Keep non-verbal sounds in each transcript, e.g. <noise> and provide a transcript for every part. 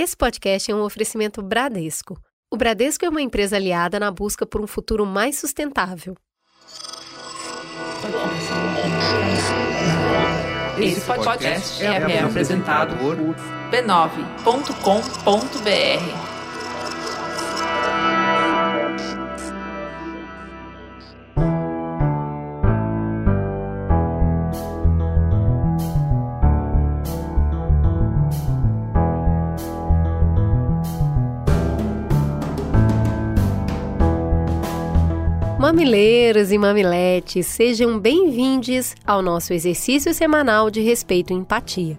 Esse podcast é um oferecimento Bradesco. O Bradesco é uma empresa aliada na busca por um futuro mais sustentável. Esse podcast é apresentado por b9.com.br. Mamileiros e mamiletes, sejam bem-vindos ao nosso exercício semanal de respeito e empatia.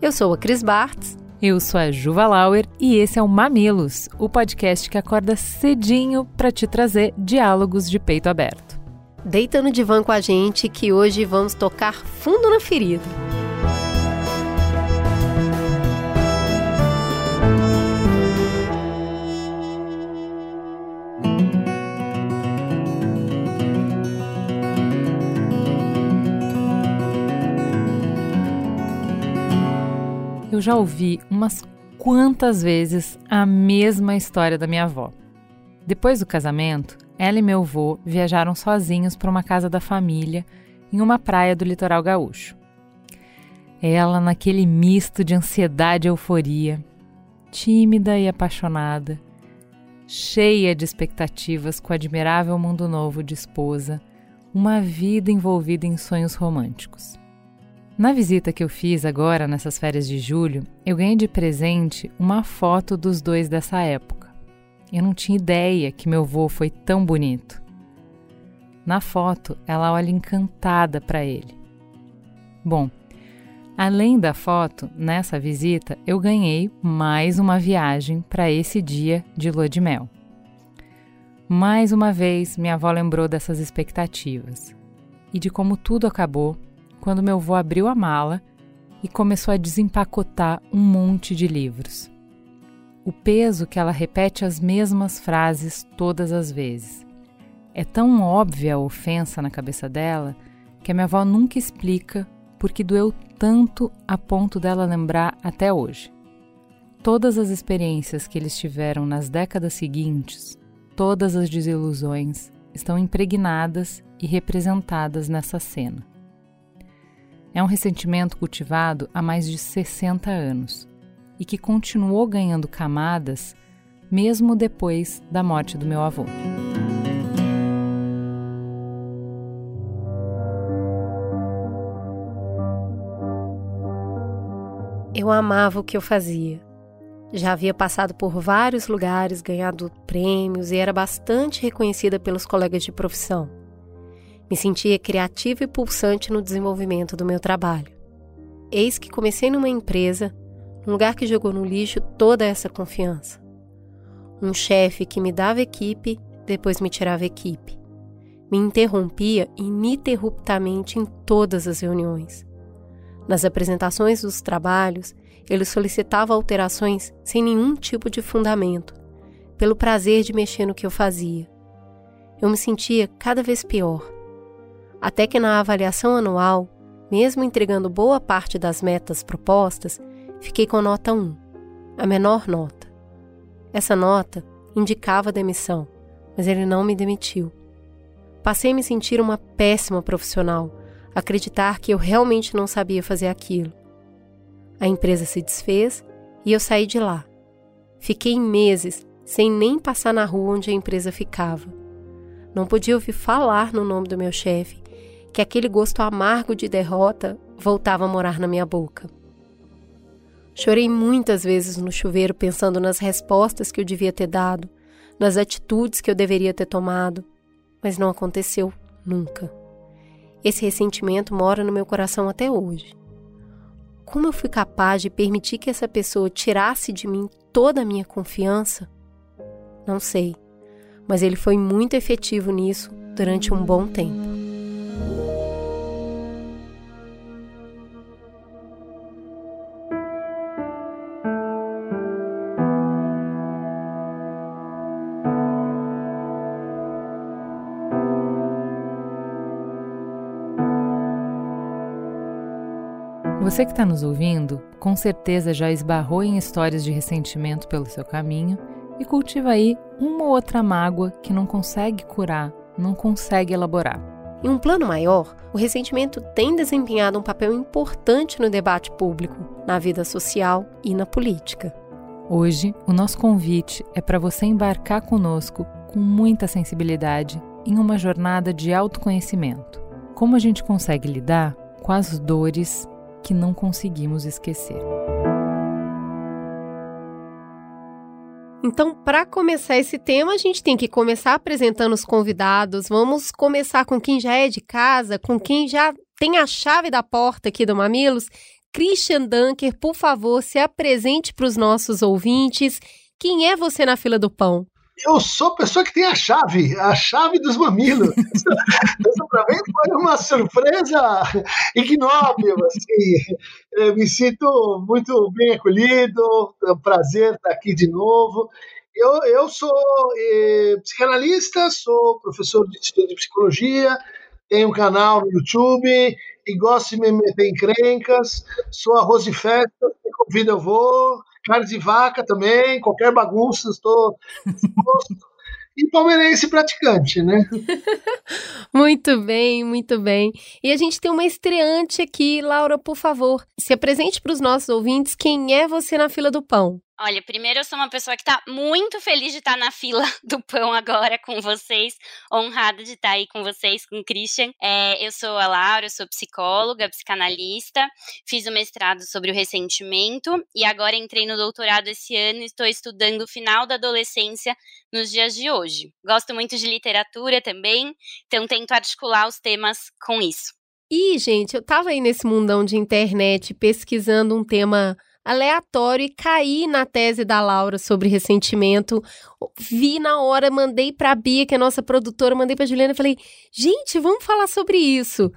Eu sou a Cris Bartz. Eu sou a Juva Lauer e esse é o Mamilos, o podcast que acorda cedinho para te trazer diálogos de peito aberto. Deita no divã com a gente que hoje vamos tocar fundo na ferida. Eu já ouvi umas quantas vezes a mesma história da minha avó. Depois do casamento, ela e meu avô viajaram sozinhos para uma casa da família em uma praia do litoral gaúcho. Ela, naquele misto de ansiedade e euforia, tímida e apaixonada, cheia de expectativas com o admirável mundo novo de esposa, uma vida envolvida em sonhos românticos. Na visita que eu fiz agora, nessas férias de julho, eu ganhei de presente uma foto dos dois dessa época. Eu não tinha ideia que meu avô foi tão bonito. Na foto, ela olha encantada para ele. Bom, além da foto, nessa visita eu ganhei mais uma viagem para esse dia de lua de mel. Mais uma vez, minha avó lembrou dessas expectativas e de como tudo acabou quando meu avô abriu a mala e começou a desempacotar um monte de livros. O peso que ela repete as mesmas frases todas as vezes. É tão óbvia a ofensa na cabeça dela que a minha avó nunca explica porque doeu tanto a ponto dela lembrar até hoje. Todas as experiências que eles tiveram nas décadas seguintes, todas as desilusões, estão impregnadas e representadas nessa cena. É um ressentimento cultivado há mais de 60 anos e que continuou ganhando camadas mesmo depois da morte do meu avô. Eu amava o que eu fazia. Já havia passado por vários lugares, ganhado prêmios e era bastante reconhecida pelos colegas de profissão. Me sentia criativa e pulsante no desenvolvimento do meu trabalho. Eis que comecei numa empresa, um lugar que jogou no lixo toda essa confiança. Um chefe que me dava equipe, depois me tirava equipe. Me interrompia ininterruptamente em todas as reuniões. Nas apresentações dos trabalhos, ele solicitava alterações sem nenhum tipo de fundamento, pelo prazer de mexer no que eu fazia. Eu me sentia cada vez pior até que na avaliação anual, mesmo entregando boa parte das metas propostas, fiquei com nota 1, a menor nota. Essa nota indicava demissão, mas ele não me demitiu. Passei a me sentir uma péssima profissional, acreditar que eu realmente não sabia fazer aquilo. A empresa se desfez e eu saí de lá. Fiquei meses sem nem passar na rua onde a empresa ficava. Não podia ouvir falar no nome do meu chefe que aquele gosto amargo de derrota voltava a morar na minha boca. Chorei muitas vezes no chuveiro pensando nas respostas que eu devia ter dado, nas atitudes que eu deveria ter tomado, mas não aconteceu nunca. Esse ressentimento mora no meu coração até hoje. Como eu fui capaz de permitir que essa pessoa tirasse de mim toda a minha confiança? Não sei, mas ele foi muito efetivo nisso durante um bom tempo. Você que está nos ouvindo, com certeza já esbarrou em histórias de ressentimento pelo seu caminho e cultiva aí uma ou outra mágoa que não consegue curar, não consegue elaborar. Em um plano maior, o ressentimento tem desempenhado um papel importante no debate público, na vida social e na política. Hoje, o nosso convite é para você embarcar conosco com muita sensibilidade em uma jornada de autoconhecimento. Como a gente consegue lidar com as dores que não conseguimos esquecer. Então, para começar esse tema, a gente tem que começar apresentando os convidados. Vamos começar com quem já é de casa, com quem já tem a chave da porta aqui do Mamilos. Christian Dunker, por favor, se apresente para os nossos ouvintes. Quem é você na fila do pão? Eu sou a pessoa que tem a chave, a chave dos mamilos. <laughs> Essa para mim foi uma surpresa ignóbil. Assim. Me sinto muito bem acolhido, é um prazer estar aqui de novo. Eu, eu sou eh, psicanalista, sou professor de, de psicologia, tenho um canal no YouTube e gosto de me meter em crencas, sou arroz de festa, me convida eu vou, carne de vaca também, qualquer bagunça, estou e palmeirense praticante, né? <laughs> muito bem, muito bem. E a gente tem uma estreante aqui, Laura, por favor, se apresente para os nossos ouvintes quem é você na fila do pão. Olha, primeiro eu sou uma pessoa que está muito feliz de estar tá na fila <laughs> do pão agora com vocês, honrada de estar tá aí com vocês, com o Christian. É, eu sou a Laura, eu sou psicóloga, psicanalista, fiz o mestrado sobre o ressentimento e agora entrei no doutorado esse ano e estou estudando o final da adolescência nos dias de hoje. Gosto muito de literatura também, então tento articular os temas com isso. E, gente, eu estava aí nesse mundão de internet pesquisando um tema aleatório e caí na tese da Laura sobre ressentimento. Vi na hora, mandei para a Bia, que é nossa produtora, mandei para Juliana e falei: "Gente, vamos falar sobre isso".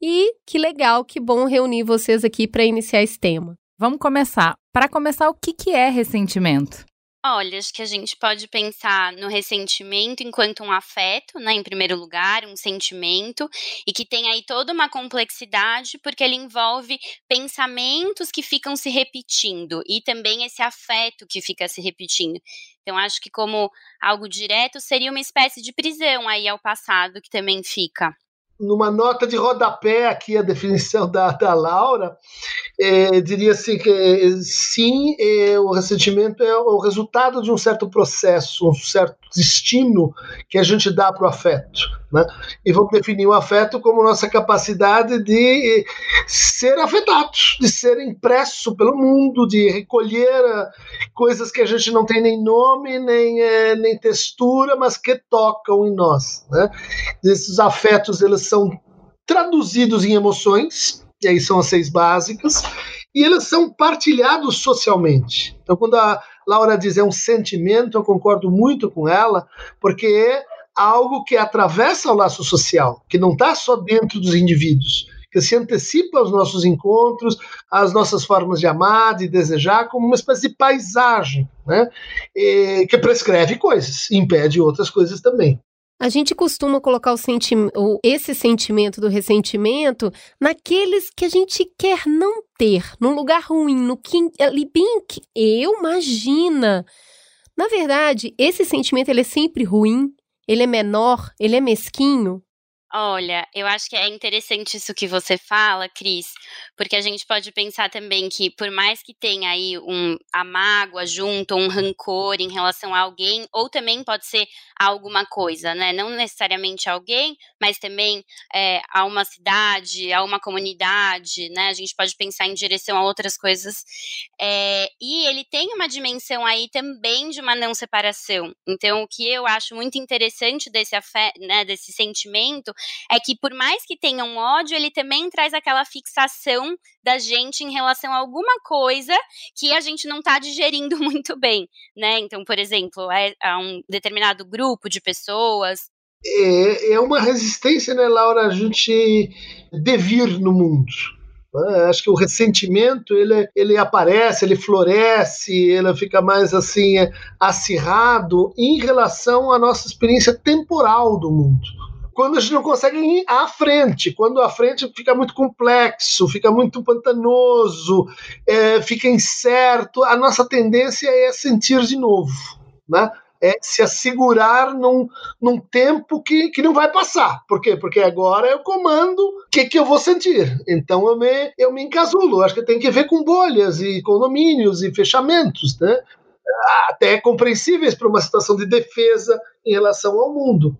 E que legal, que bom reunir vocês aqui para iniciar esse tema. Vamos começar. Para começar, o que, que é ressentimento? Olha, acho que a gente pode pensar no ressentimento enquanto um afeto, né, em primeiro lugar, um sentimento, e que tem aí toda uma complexidade, porque ele envolve pensamentos que ficam se repetindo e também esse afeto que fica se repetindo. Então, acho que como algo direto seria uma espécie de prisão aí ao passado que também fica numa nota de rodapé aqui a definição da, da Laura, é, diria assim que sim, é, o ressentimento é o resultado de um certo processo, um certo destino que a gente dá para o afeto. Né? E vamos definir o afeto como nossa capacidade de ser afetado, de ser impresso pelo mundo, de recolher ah, coisas que a gente não tem nem nome, nem, é, nem textura, mas que tocam em nós. Né? Esses afetos eles são traduzidos em emoções, e aí são as seis básicas, e eles são partilhados socialmente. Então, quando a Laura diz é um sentimento, eu concordo muito com ela, porque é algo que atravessa o laço social, que não está só dentro dos indivíduos, que se antecipa aos nossos encontros, às nossas formas de amar, de desejar, como uma espécie de paisagem, né? E, que prescreve coisas, impede outras coisas também. A gente costuma colocar o senti esse sentimento do ressentimento naqueles que a gente quer não ter, num lugar ruim, no que ali bem que eu imagina. Na verdade, esse sentimento ele é sempre ruim, ele é menor, ele é mesquinho. Olha, eu acho que é interessante isso que você fala, Cris, porque a gente pode pensar também que, por mais que tenha aí um, a mágoa junto, um rancor em relação a alguém, ou também pode ser alguma coisa, né? Não necessariamente alguém, mas também é, a uma cidade, a uma comunidade, né? A gente pode pensar em direção a outras coisas. É, e ele tem uma dimensão aí também de uma não separação. Então, o que eu acho muito interessante desse, né, desse sentimento é que por mais que tenha um ódio, ele também traz aquela fixação da gente em relação a alguma coisa que a gente não está digerindo <laughs> muito bem, né? Então, por exemplo, é a um determinado grupo de pessoas. É, é uma resistência, né, Laura, a gente devir no mundo. Né? Acho que o ressentimento ele, ele aparece, ele floresce, ele fica mais assim acirrado em relação à nossa experiência temporal do mundo quando a gente não consegue ir à frente, quando a frente fica muito complexo, fica muito pantanoso, é, fica incerto, a nossa tendência é sentir de novo, né? é se assegurar num, num tempo que, que não vai passar. Por quê? Porque agora eu comando o que, que eu vou sentir. Então eu me, eu me encasulo. Acho que tem que ver com bolhas e condomínios e fechamentos, né? até compreensíveis para uma situação de defesa em relação ao mundo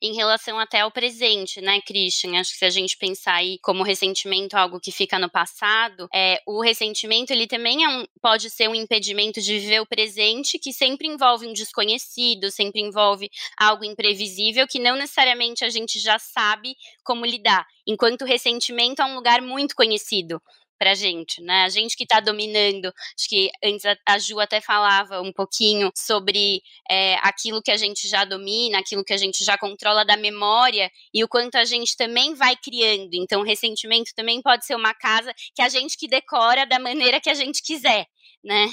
em relação até ao presente, né, Christian? Acho que se a gente pensar aí como ressentimento algo que fica no passado, é, o ressentimento ele também é um, pode ser um impedimento de viver o presente, que sempre envolve um desconhecido, sempre envolve algo imprevisível que não necessariamente a gente já sabe como lidar. Enquanto o ressentimento é um lugar muito conhecido pra gente, né? A gente que está dominando, acho que antes a, Ju até falava um pouquinho sobre é, aquilo que a gente já domina, aquilo que a gente já controla da memória e o quanto a gente também vai criando. Então, ressentimento também pode ser uma casa que a gente que decora da maneira que a gente quiser, né?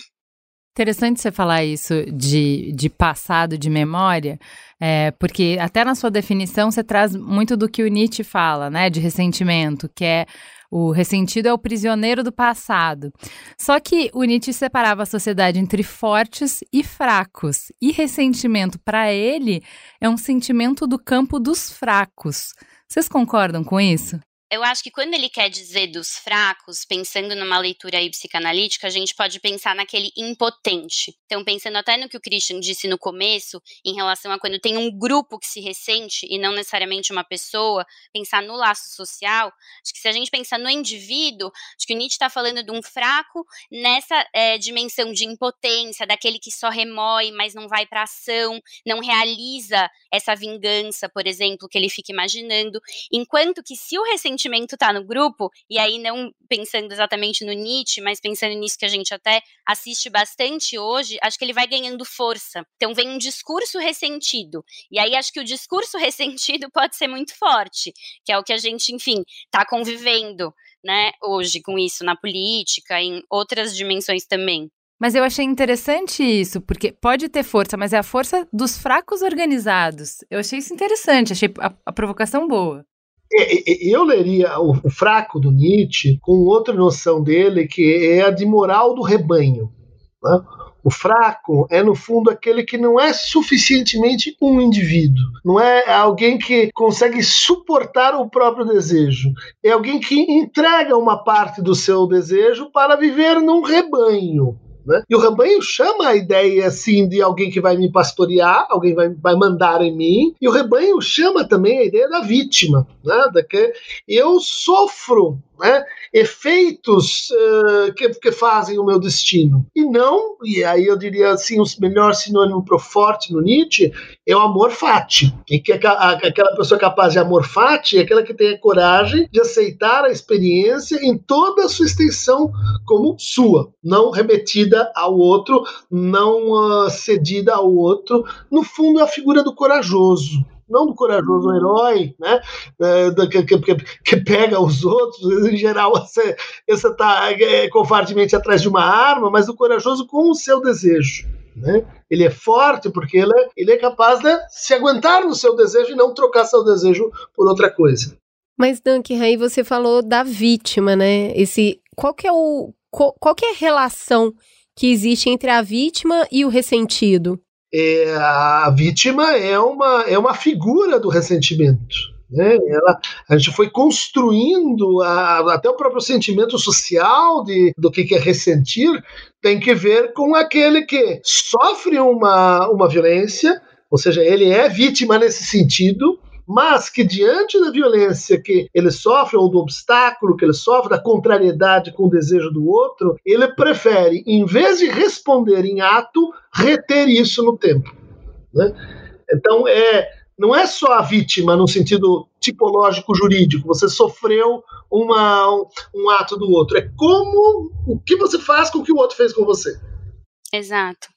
Interessante você falar isso de, de passado, de memória, é, porque até na sua definição você traz muito do que o Nietzsche fala, né, de ressentimento, que é o ressentido é o prisioneiro do passado. Só que o Nietzsche separava a sociedade entre fortes e fracos. E ressentimento, para ele, é um sentimento do campo dos fracos. Vocês concordam com isso? Eu acho que quando ele quer dizer dos fracos, pensando numa leitura aí psicanalítica, a gente pode pensar naquele impotente. Então, pensando até no que o Christian disse no começo, em relação a quando tem um grupo que se ressente e não necessariamente uma pessoa, pensar no laço social, acho que se a gente pensar no indivíduo, acho que o Nietzsche está falando de um fraco nessa é, dimensão de impotência, daquele que só remói, mas não vai para ação, não realiza essa vingança, por exemplo, que ele fica imaginando, enquanto que se o ressentimento sentimento tá no grupo, e aí não pensando exatamente no Nietzsche, mas pensando nisso que a gente até assiste bastante hoje, acho que ele vai ganhando força. Então vem um discurso ressentido. E aí acho que o discurso <laughs> ressentido pode ser muito forte, que é o que a gente, enfim, tá convivendo, né, hoje com isso na política, em outras dimensões também. Mas eu achei interessante isso, porque pode ter força, mas é a força dos fracos organizados. Eu achei isso interessante, achei a, a provocação boa. Eu leria o fraco do Nietzsche com outra noção dele, que é a de moral do rebanho. Né? O fraco é, no fundo, aquele que não é suficientemente um indivíduo, não é alguém que consegue suportar o próprio desejo, é alguém que entrega uma parte do seu desejo para viver num rebanho. Né? E o rebanho chama a ideia assim de alguém que vai me pastorear, alguém vai, vai mandar em mim, e o rebanho chama também a ideia da vítima, né? da que eu sofro né, efeitos uh, que, que, fazem o meu destino. E não, e aí eu diria assim, o melhor sinônimo para o forte no Nietzsche é o amor fati. E que a, a, aquela pessoa capaz de amor fati é aquela que tem a coragem de aceitar a experiência em toda a sua extensão como sua, não remetida ao outro, não uh, cedida ao outro. No fundo, é a figura do corajoso não do corajoso uhum. herói, né? É, que, que, que, pega os outros, <laughs> em geral você está é, covardemente atrás de uma arma, mas do corajoso com o seu desejo. Né? Ele é forte porque ele é, ele é capaz de se aguentar no seu desejo e não trocar seu desejo por outra coisa. Mas, Duncan, aí você falou da vítima, né? Esse, qual que é o qual, qual que é a relação que existe entre a vítima e o ressentido? é, a vítima é uma, é uma figura do ressentimento. Né? Ela, a gente foi construindo a, até o próprio sentimento social de, do que é ressentir tem que ver com aquele que sofre uma, uma violência, ou seja, ele é vítima nesse sentido, mas que diante da violência que ele sofre, ou do obstáculo que ele sofre, da contrariedade com o desejo do outro, ele prefere, em vez de responder em ato, reter isso no tempo. Né? Então, é, não é só a vítima no sentido tipológico jurídico, você sofreu uma, um, um ato do outro, é como o que você faz com o que o outro fez com você. Exato.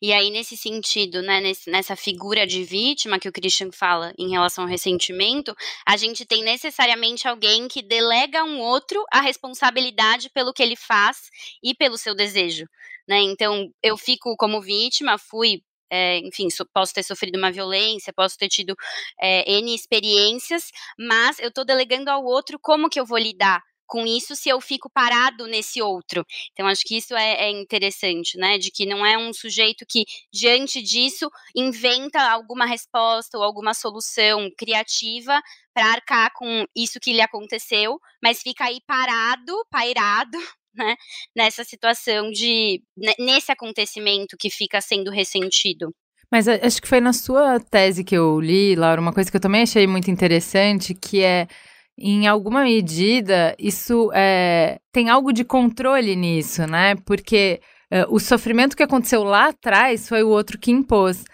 E aí, nesse sentido, né, nesse, nessa figura de vítima que o Christian fala em relação ao ressentimento, a gente tem necessariamente alguém que delega a um outro a responsabilidade pelo que ele faz e pelo seu desejo. Né? Então, eu fico como vítima, fui é, enfim, so, posso ter sofrido uma violência, posso ter tido é, N experiências, mas eu estou delegando ao outro como que eu vou lidar com isso se eu fico parado nesse outro. Então, acho que isso é, é, interessante, né? De que não é um sujeito que, diante disso, inventa alguma resposta ou alguma solução criativa para arcar com isso que lhe aconteceu, mas fica aí parado, pairado, <laughs> né? Nessa situação de. nesse acontecimento que fica sendo ressentido. Mas acho que foi na sua tese que eu li, Laura, uma coisa que eu também achei muito interessante, que é em alguma medida, isso é, tem algo de controle nisso, né? Porque é, o sofrimento que aconteceu lá atrás foi o outro que impôs.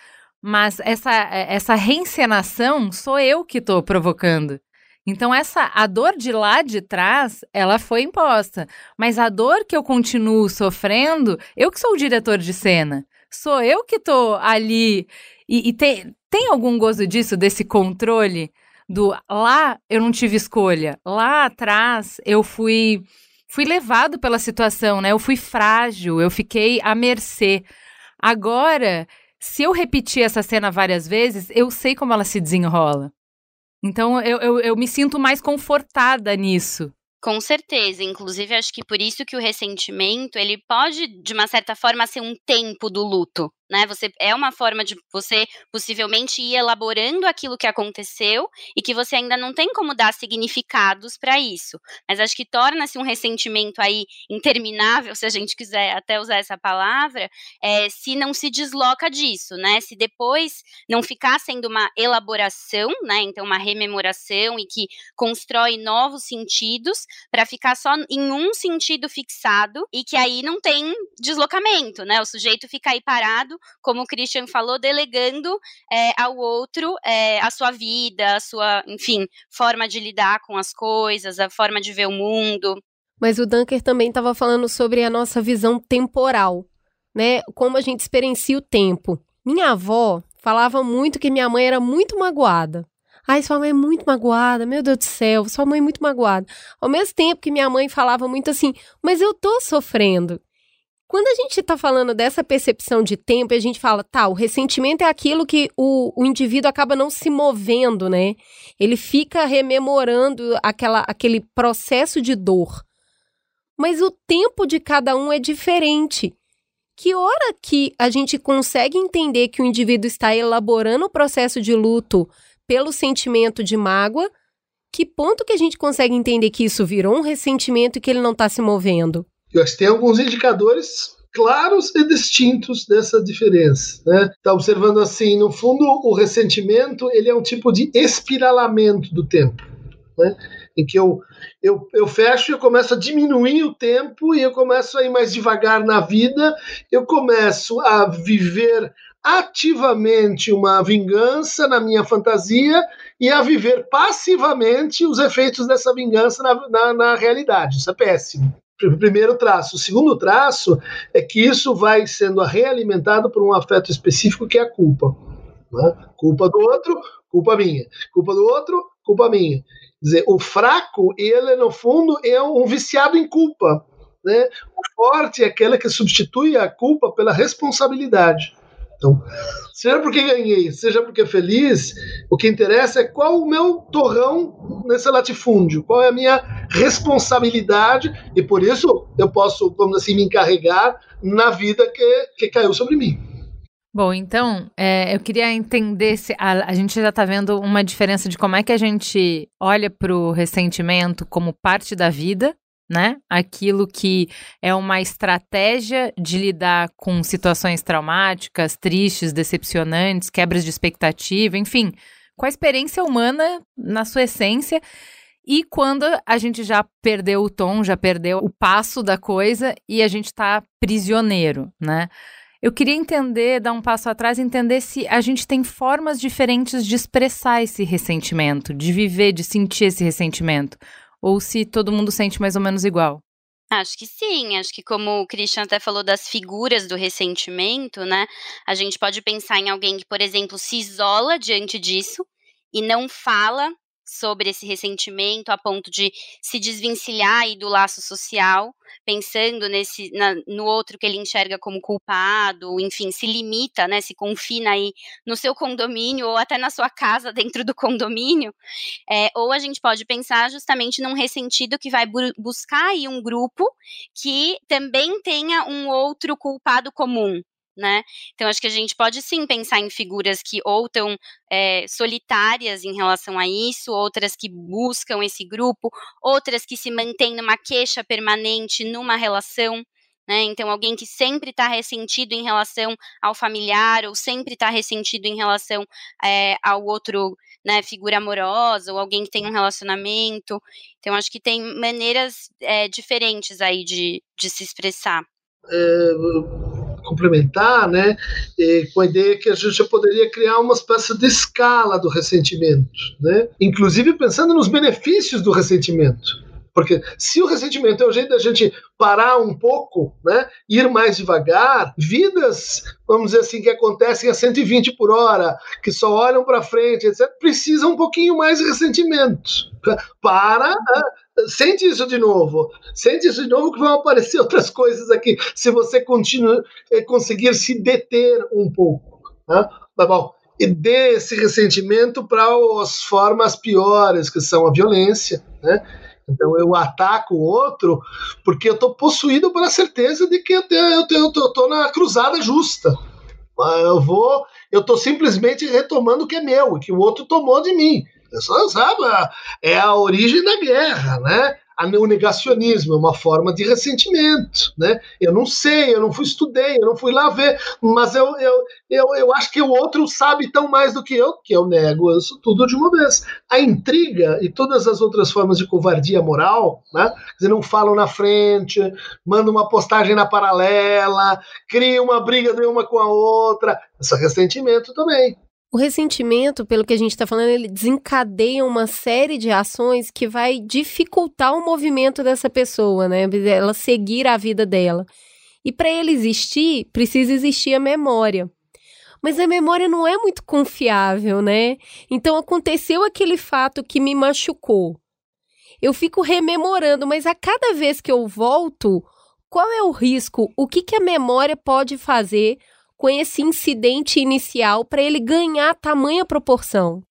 Mas essa, é, essa reencenação sou eu que estou provocando. Então, essa a dor de lá de trás, ela foi imposta. Mas a dor que eu continuo sofrendo, eu que sou o diretor de cena. Sou eu que estou ali. E, e tem, tem algum gozo disso, desse controle? Do lá eu não tive escolha, lá atrás eu fui fui levado pela situação, né? Eu fui frágil, eu fiquei à mercê. Agora, se eu repetir essa cena várias vezes, eu sei como ela se desenrola. Então eu, eu, eu me sinto mais confortada nisso. Com certeza, inclusive acho que por isso que o ressentimento, ele pode de uma certa forma ser um tempo do luto, né? Você é uma forma de você possivelmente ir elaborando aquilo que aconteceu e que você ainda não tem como dar significados para isso. Mas acho que torna-se um ressentimento aí interminável, <laughs> se a gente quiser até usar essa palavra, é, se não se desloca disso, né? Se depois não ficar sendo uma elaboração, né? Então uma rememoração e que constrói novos sentidos para ficar só em um sentido fixado e que aí não tem deslocamento, né? O sujeito fica aí parado como o Christian falou, delegando é, ao outro é, a sua vida, a sua, enfim, forma de lidar com as coisas, a forma de ver o mundo. Mas o Dunker também estava falando sobre a nossa visão temporal, né? Como a gente experiencia o tempo. Minha avó falava muito que minha mãe era muito magoada. Ai, sua mãe é muito magoada, meu Deus do céu, sua mãe é muito magoada. Ao mesmo tempo que minha mãe falava muito assim, mas eu tô sofrendo. Quando a gente está falando dessa percepção de tempo, a gente fala, tá, o ressentimento é aquilo que o, o indivíduo acaba não se movendo, né? Ele fica rememorando aquela, aquele processo de dor. Mas o tempo de cada um é diferente. Que hora que a gente consegue entender que o indivíduo está elaborando o processo de luto pelo sentimento de mágoa? Que ponto que a gente consegue entender que isso virou um ressentimento e que ele não está se movendo? Eu acho que tem alguns indicadores claros e distintos dessa diferença. Né? Tá observando assim, no fundo, o ressentimento ele é um tipo de espiralamento do tempo, né? em que eu, eu, eu fecho e eu começo a diminuir o tempo e eu começo a ir mais devagar na vida, eu começo a viver ativamente uma vingança na minha fantasia e a viver passivamente os efeitos dessa vingança na, na, na realidade. Isso é péssimo primeiro traço. O segundo traço é que isso vai sendo realimentado por um afeto específico que é a culpa. Né? Culpa do outro, culpa minha. Culpa do outro, culpa minha. Quer dizer, o fraco, ele no fundo é um viciado em culpa. Né? O forte é aquele que substitui a culpa pela responsabilidade. Então, seja porque ganhei, seja porque feliz, o que interessa é qual o meu torrão nesse latifúndio, qual é a minha responsabilidade, e por isso eu posso, vamos assim, me encarregar na vida que, que caiu sobre mim. Bom, então, é, eu queria entender se a, a gente já está vendo uma diferença de como é que a gente olha para o ressentimento como parte da vida né? Aquilo que é uma estratégia de lidar com situações traumáticas, tristes, decepcionantes, quebras de expectativa, enfim, com a experiência humana na sua essência. E quando a gente já perdeu o tom, já perdeu o passo da coisa e a gente está prisioneiro, né? Eu queria entender, dar um passo atrás, entender se a gente tem formas diferentes de expressar esse ressentimento, de viver, de sentir esse ressentimento ou se todo mundo sente mais ou menos igual? Acho que sim, acho que como o Christian até falou das figuras do ressentimento, né? A gente pode pensar em alguém que, por exemplo, se isola diante disso e não fala sobre esse ressentimento a ponto de se desvencilhar do laço social, pensando nesse na, no outro que ele enxerga como culpado, enfim, se limita, né, se confina aí no seu condomínio ou até na sua casa dentro do condomínio, é, ou a gente pode pensar justamente num ressentido que vai bu buscar aí um grupo que também tenha um outro culpado comum, né? Então, acho que a gente pode sim pensar em figuras que ou estão é, solitárias em relação a isso, outras que buscam esse grupo, outras que se mantêm numa queixa permanente numa relação. Né? Então, alguém que sempre está ressentido em relação ao familiar, ou sempre está ressentido em relação é, ao outro, né, figura amorosa, ou alguém que tem um relacionamento. Então, acho que tem maneiras é, diferentes aí de, de se expressar. Complementar, né, com a ideia que a gente poderia criar uma espécie de escala do ressentimento, né, inclusive pensando nos benefícios do ressentimento. Porque se o ressentimento é o jeito da gente parar um pouco, né, ir mais devagar, vidas, vamos dizer assim, que acontecem a 120 por hora, que só olham para frente, etc., precisam um pouquinho mais de ressentimento. Para, né, sente isso de novo, sente isso de novo que vão aparecer <laughs> outras coisas aqui, se você continua, eh, conseguir se deter um pouco. Tá bom, e dê esse ressentimento para as formas piores, que são a violência, né? Então eu ataco o outro porque eu estou possuído pela certeza de que eu estou na cruzada justa. Eu vou, eu estou simplesmente retomando o que é meu, que o outro tomou de mim. Isso, sabe, é a origem da guerra, né? o negacionismo é uma forma de ressentimento, né? Eu não sei, eu não fui estudei, eu não fui lá ver, mas eu, eu, eu, eu acho que o outro sabe tão mais do que eu, que eu nego isso tudo de uma vez. A intriga e todas as outras formas de covardia moral, né? Quer dizer, não falam na frente, mandam uma postagem na paralela, criam uma briga de uma com a outra, esse ressentimento também. O ressentimento, pelo que a gente está falando, ele desencadeia uma série de ações que vai dificultar o movimento dessa pessoa, né? Ela seguir a vida dela. E para ele existir, precisa existir a memória. Mas a memória não é muito confiável, né? Então aconteceu aquele fato que me machucou. Eu fico rememorando, mas a cada vez que eu volto, qual é o risco? O que, que a memória pode fazer com esse incidente inicial para ele ganhar tamanha proporção?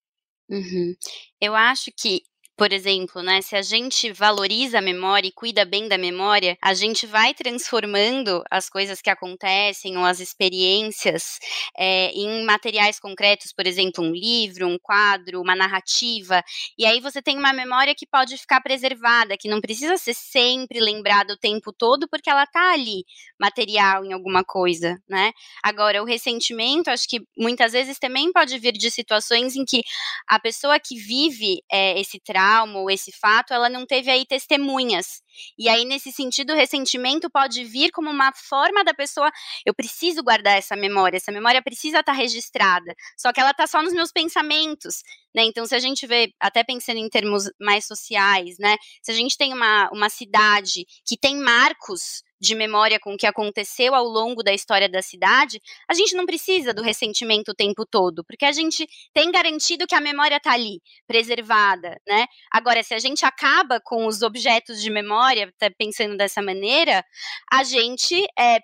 Uhum. Eu acho que por exemplo, né, se a gente valoriza a memória e cuida bem da memória, a gente vai transformando as coisas que acontecem ou as experiências é, em materiais concretos, por exemplo, um livro, um quadro, uma narrativa, e aí você tem uma memória que pode ficar preservada, que não precisa ser sempre lembrada o tempo todo, porque ela tá ali, material em alguma coisa, né? Agora, o ressentimento, acho que muitas vezes também pode vir de situações em que a pessoa que vive é, esse trauma trauma ou esse fato, ela não teve aí testemunhas. E aí, nesse sentido, o ressentimento pode vir como uma forma da pessoa, eu preciso guardar essa memória, essa memória precisa estar registrada. Só que ela está só nos meus pensamentos, né? Então, se a gente vê, até pensando em termos mais sociais, né? Se a gente tem uma, uma cidade que tem marcos de memória com o que aconteceu ao longo da história da cidade, a gente não precisa do ressentimento o tempo todo, porque a gente tem garantido que a memória está ali, preservada, né? Agora, se a gente acaba com os objetos de memória, tá pensando dessa maneira, a gente é,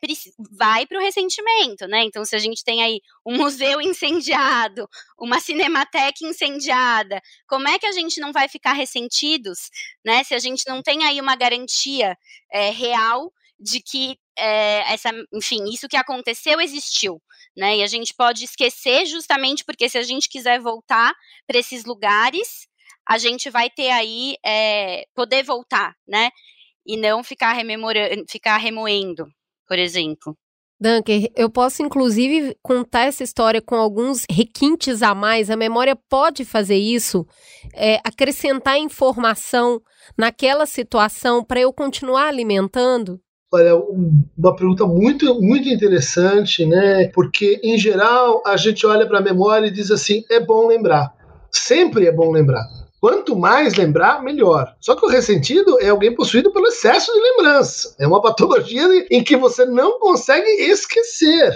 vai para o ressentimento, né? Então, se a gente tem aí um museu <laughs> incendiado, uma cinemateca incendiada, como é que a gente não vai ficar ressentidos, né? Se a gente não tem aí uma garantia é, real de que é, essa, enfim, isso que aconteceu existiu, né? E a gente pode esquecer justamente porque se a gente quiser voltar para esses lugares, a gente vai ter aí é, poder voltar, né? E não ficar rememorando, ficar remoendo, por exemplo. Dunker, eu posso inclusive contar essa história com alguns requintes a mais. A memória pode fazer isso, é, acrescentar informação naquela situação para eu continuar alimentando? Olha, uma pergunta muito, muito interessante, né? Porque, em geral, a gente olha para a memória e diz assim: é bom lembrar. Sempre é bom lembrar. Quanto mais lembrar, melhor. Só que o ressentido é alguém possuído pelo excesso de lembrança. É uma patologia em que você não consegue esquecer.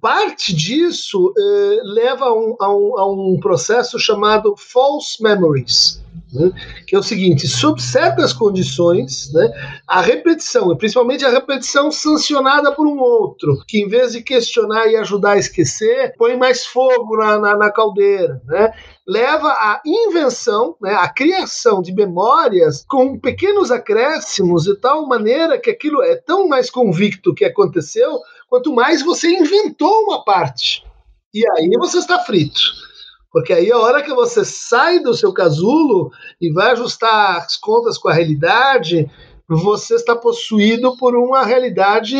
Parte disso eh, leva a um, a, um, a um processo chamado false memories né, que é o seguinte: sob certas condições, né, a repetição, e principalmente a repetição sancionada por um outro, que em vez de questionar e ajudar a esquecer, põe mais fogo na, na, na caldeira, né, leva à invenção, né, à criação de memórias com pequenos acréscimos de tal maneira que aquilo é tão mais convicto que aconteceu, quanto mais você inventou uma parte. E aí você está frito. Porque aí a hora que você sai do seu casulo e vai ajustar as contas com a realidade, você está possuído por uma realidade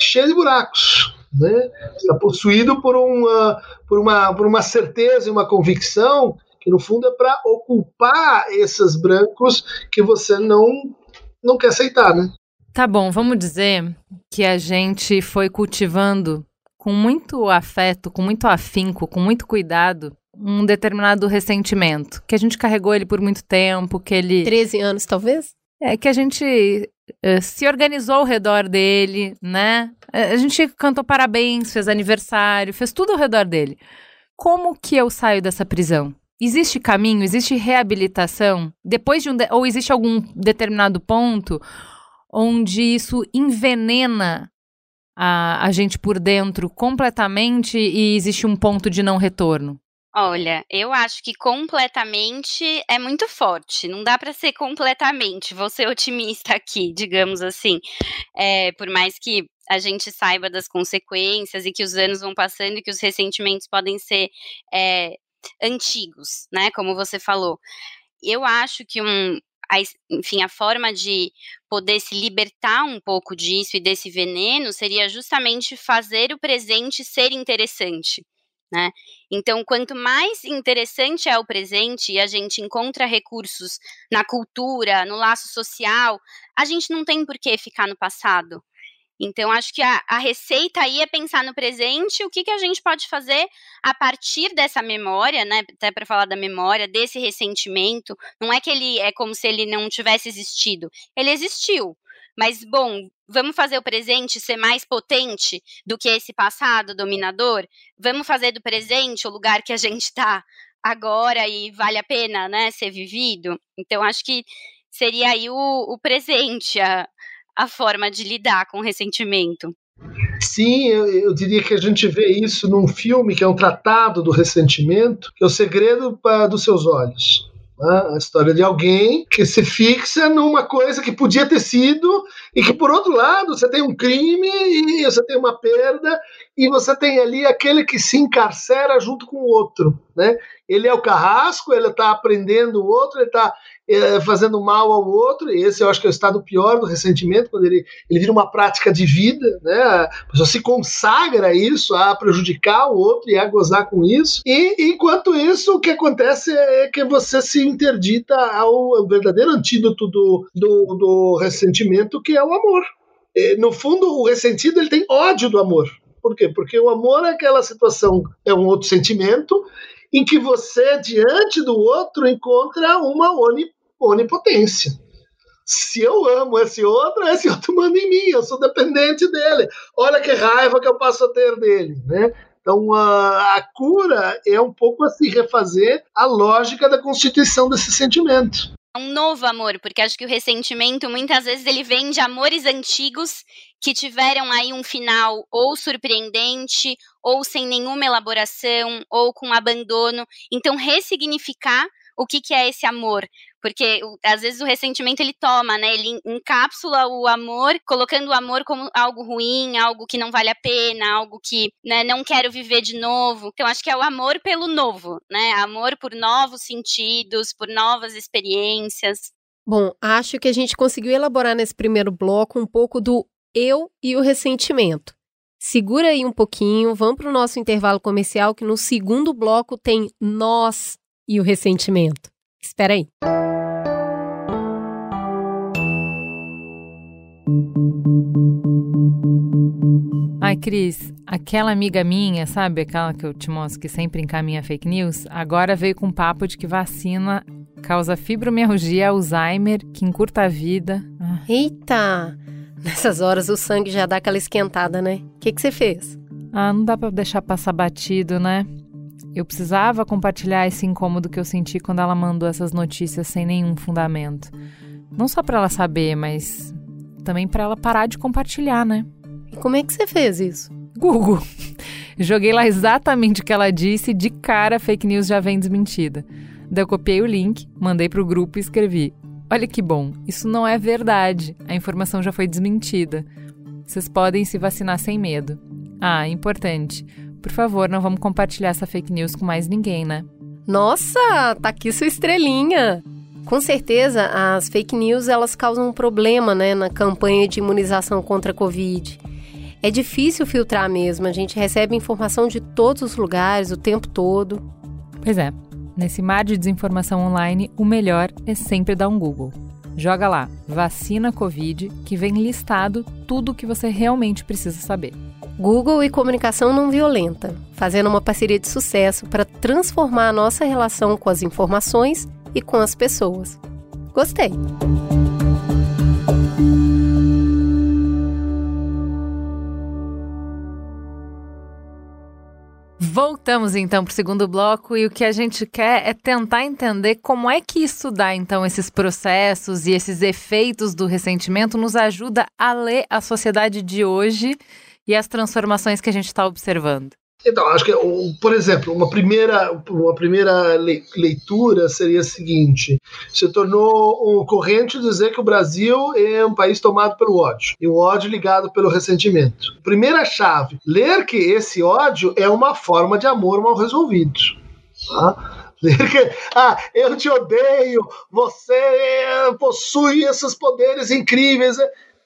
cheia de buracos. Né? Está possuído por uma, por, uma, por uma certeza e uma convicção que, no fundo, é para ocupar esses brancos que você não, não quer aceitar. Né? Tá bom, vamos dizer que a gente foi cultivando com muito afeto, com muito afinco, com muito cuidado, um determinado ressentimento, que a gente carregou ele por muito tempo, que ele 13 anos talvez? É que a gente uh, se organizou ao redor dele, né? A gente cantou parabéns, fez aniversário, fez tudo ao redor dele. Como que eu saio dessa prisão? Existe caminho, existe reabilitação? Depois de um de ou existe algum determinado ponto onde isso envenena a, a gente por dentro completamente e existe um ponto de não retorno? Olha, eu acho que completamente é muito forte. Não dá para ser completamente. Vou ser otimista aqui, digamos assim. É, por mais que a gente saiba das consequências e que os anos vão passando e que os ressentimentos podem ser é, antigos, né? Como você falou. Eu acho que um, a, enfim, a forma de poder se libertar um pouco disso e desse veneno seria justamente fazer o presente ser interessante né? Então, quanto mais interessante é o presente e a gente encontra recursos na cultura, no laço social, a gente não tem por que ficar no passado. Então, acho que a, a receita aí é pensar no presente, o que, que a gente pode fazer a partir dessa memória, né? Até para falar da memória, desse ressentimento. Não é que ele é como se ele não tivesse existido. Ele existiu. Mas, bom, vamos fazer o presente ser mais potente do que esse passado dominador? Vamos fazer do presente o lugar que a gente está agora e vale a pena, né, ser vivido? Então, acho que seria aí o, o presente, a, a forma de lidar com o ressentimento. Sim, eu, eu, diria que a gente vê isso num filme que é um tratado do ressentimento, que é o segredo pra, dos seus olhos. Né? A história de alguém que se fixa numa coisa que podia ter sido e que, por outro lado, você tem um crime e você tem uma perda e você tem ali aquele que se encarcera junto com o outro. Né? Ele é o carrasco, ele está aprendendo o outro, ele está é, fazendo mal ao outro, e esse eu acho que é o estado pior do ressentimento, quando ele, ele vira uma prática de vida, né? a pessoa se consagra a isso, a prejudicar o outro e a gozar com isso, e enquanto isso, o que acontece é que você se interdita ao, verdadeiro antídoto do, do, do ressentimento, que é o amor. No fundo, o ressentido ele tem ódio do amor. Por quê? Porque o amor é aquela situação, é um outro sentimento, em que você, diante do outro, encontra uma onipotência. Se eu amo esse outro, esse outro manda em mim, eu sou dependente dele. Olha que raiva que eu passo a ter dele, né? Então, a, a cura é um pouco a se refazer a lógica da constituição desse sentimento um novo amor, porque acho que o ressentimento muitas vezes ele vem de amores antigos que tiveram aí um final ou surpreendente, ou sem nenhuma elaboração, ou com abandono. Então, ressignificar o que, que é esse amor. Porque às vezes o ressentimento ele toma, né? Ele encapsula o amor, colocando o amor como algo ruim, algo que não vale a pena, algo que né, não quero viver de novo. Então acho que é o amor pelo novo, né? Amor por novos sentidos, por novas experiências. Bom, acho que a gente conseguiu elaborar nesse primeiro bloco um pouco do eu e o ressentimento. Segura aí um pouquinho, vamos para o nosso intervalo comercial, que no segundo bloco tem nós e o ressentimento. Espera aí. Ai, Cris, aquela amiga minha, sabe aquela que eu te mostro que sempre encaminha fake news, agora veio com um papo de que vacina causa fibromialgia, Alzheimer, que encurta a vida. Ah. Eita! Nessas horas o sangue já dá aquela esquentada, né? O que, que você fez? Ah, não dá pra deixar passar batido, né? Eu precisava compartilhar esse incômodo que eu senti quando ela mandou essas notícias sem nenhum fundamento. Não só para ela saber, mas também para ela parar de compartilhar, né? E como é que você fez isso? Google. <laughs> Joguei lá exatamente o que ela disse e de cara a fake news já vem desmentida. Daí eu copiei o link, mandei pro grupo e escrevi: Olha que bom, isso não é verdade. A informação já foi desmentida. Vocês podem se vacinar sem medo. Ah, importante. Por favor, não vamos compartilhar essa fake news com mais ninguém, né? Nossa, tá aqui sua estrelinha. Com certeza, as fake news elas causam um problema, né, na campanha de imunização contra a Covid. É difícil filtrar mesmo. A gente recebe informação de todos os lugares o tempo todo. Pois é. Nesse mar de desinformação online, o melhor é sempre dar um Google. Joga lá, vacina Covid, que vem listado tudo o que você realmente precisa saber. Google e comunicação não violenta, fazendo uma parceria de sucesso para transformar a nossa relação com as informações e com as pessoas. Gostei! Voltamos então para o segundo bloco e o que a gente quer é tentar entender como é que estudar então esses processos e esses efeitos do ressentimento nos ajuda a ler a sociedade de hoje e as transformações que a gente está observando. Então, acho que, por exemplo, uma primeira, uma primeira leitura seria a seguinte: se tornou corrente dizer que o Brasil é um país tomado pelo ódio, e um ódio ligado pelo ressentimento. Primeira chave: ler que esse ódio é uma forma de amor mal resolvido. Tá? ah, eu te odeio, você possui esses poderes incríveis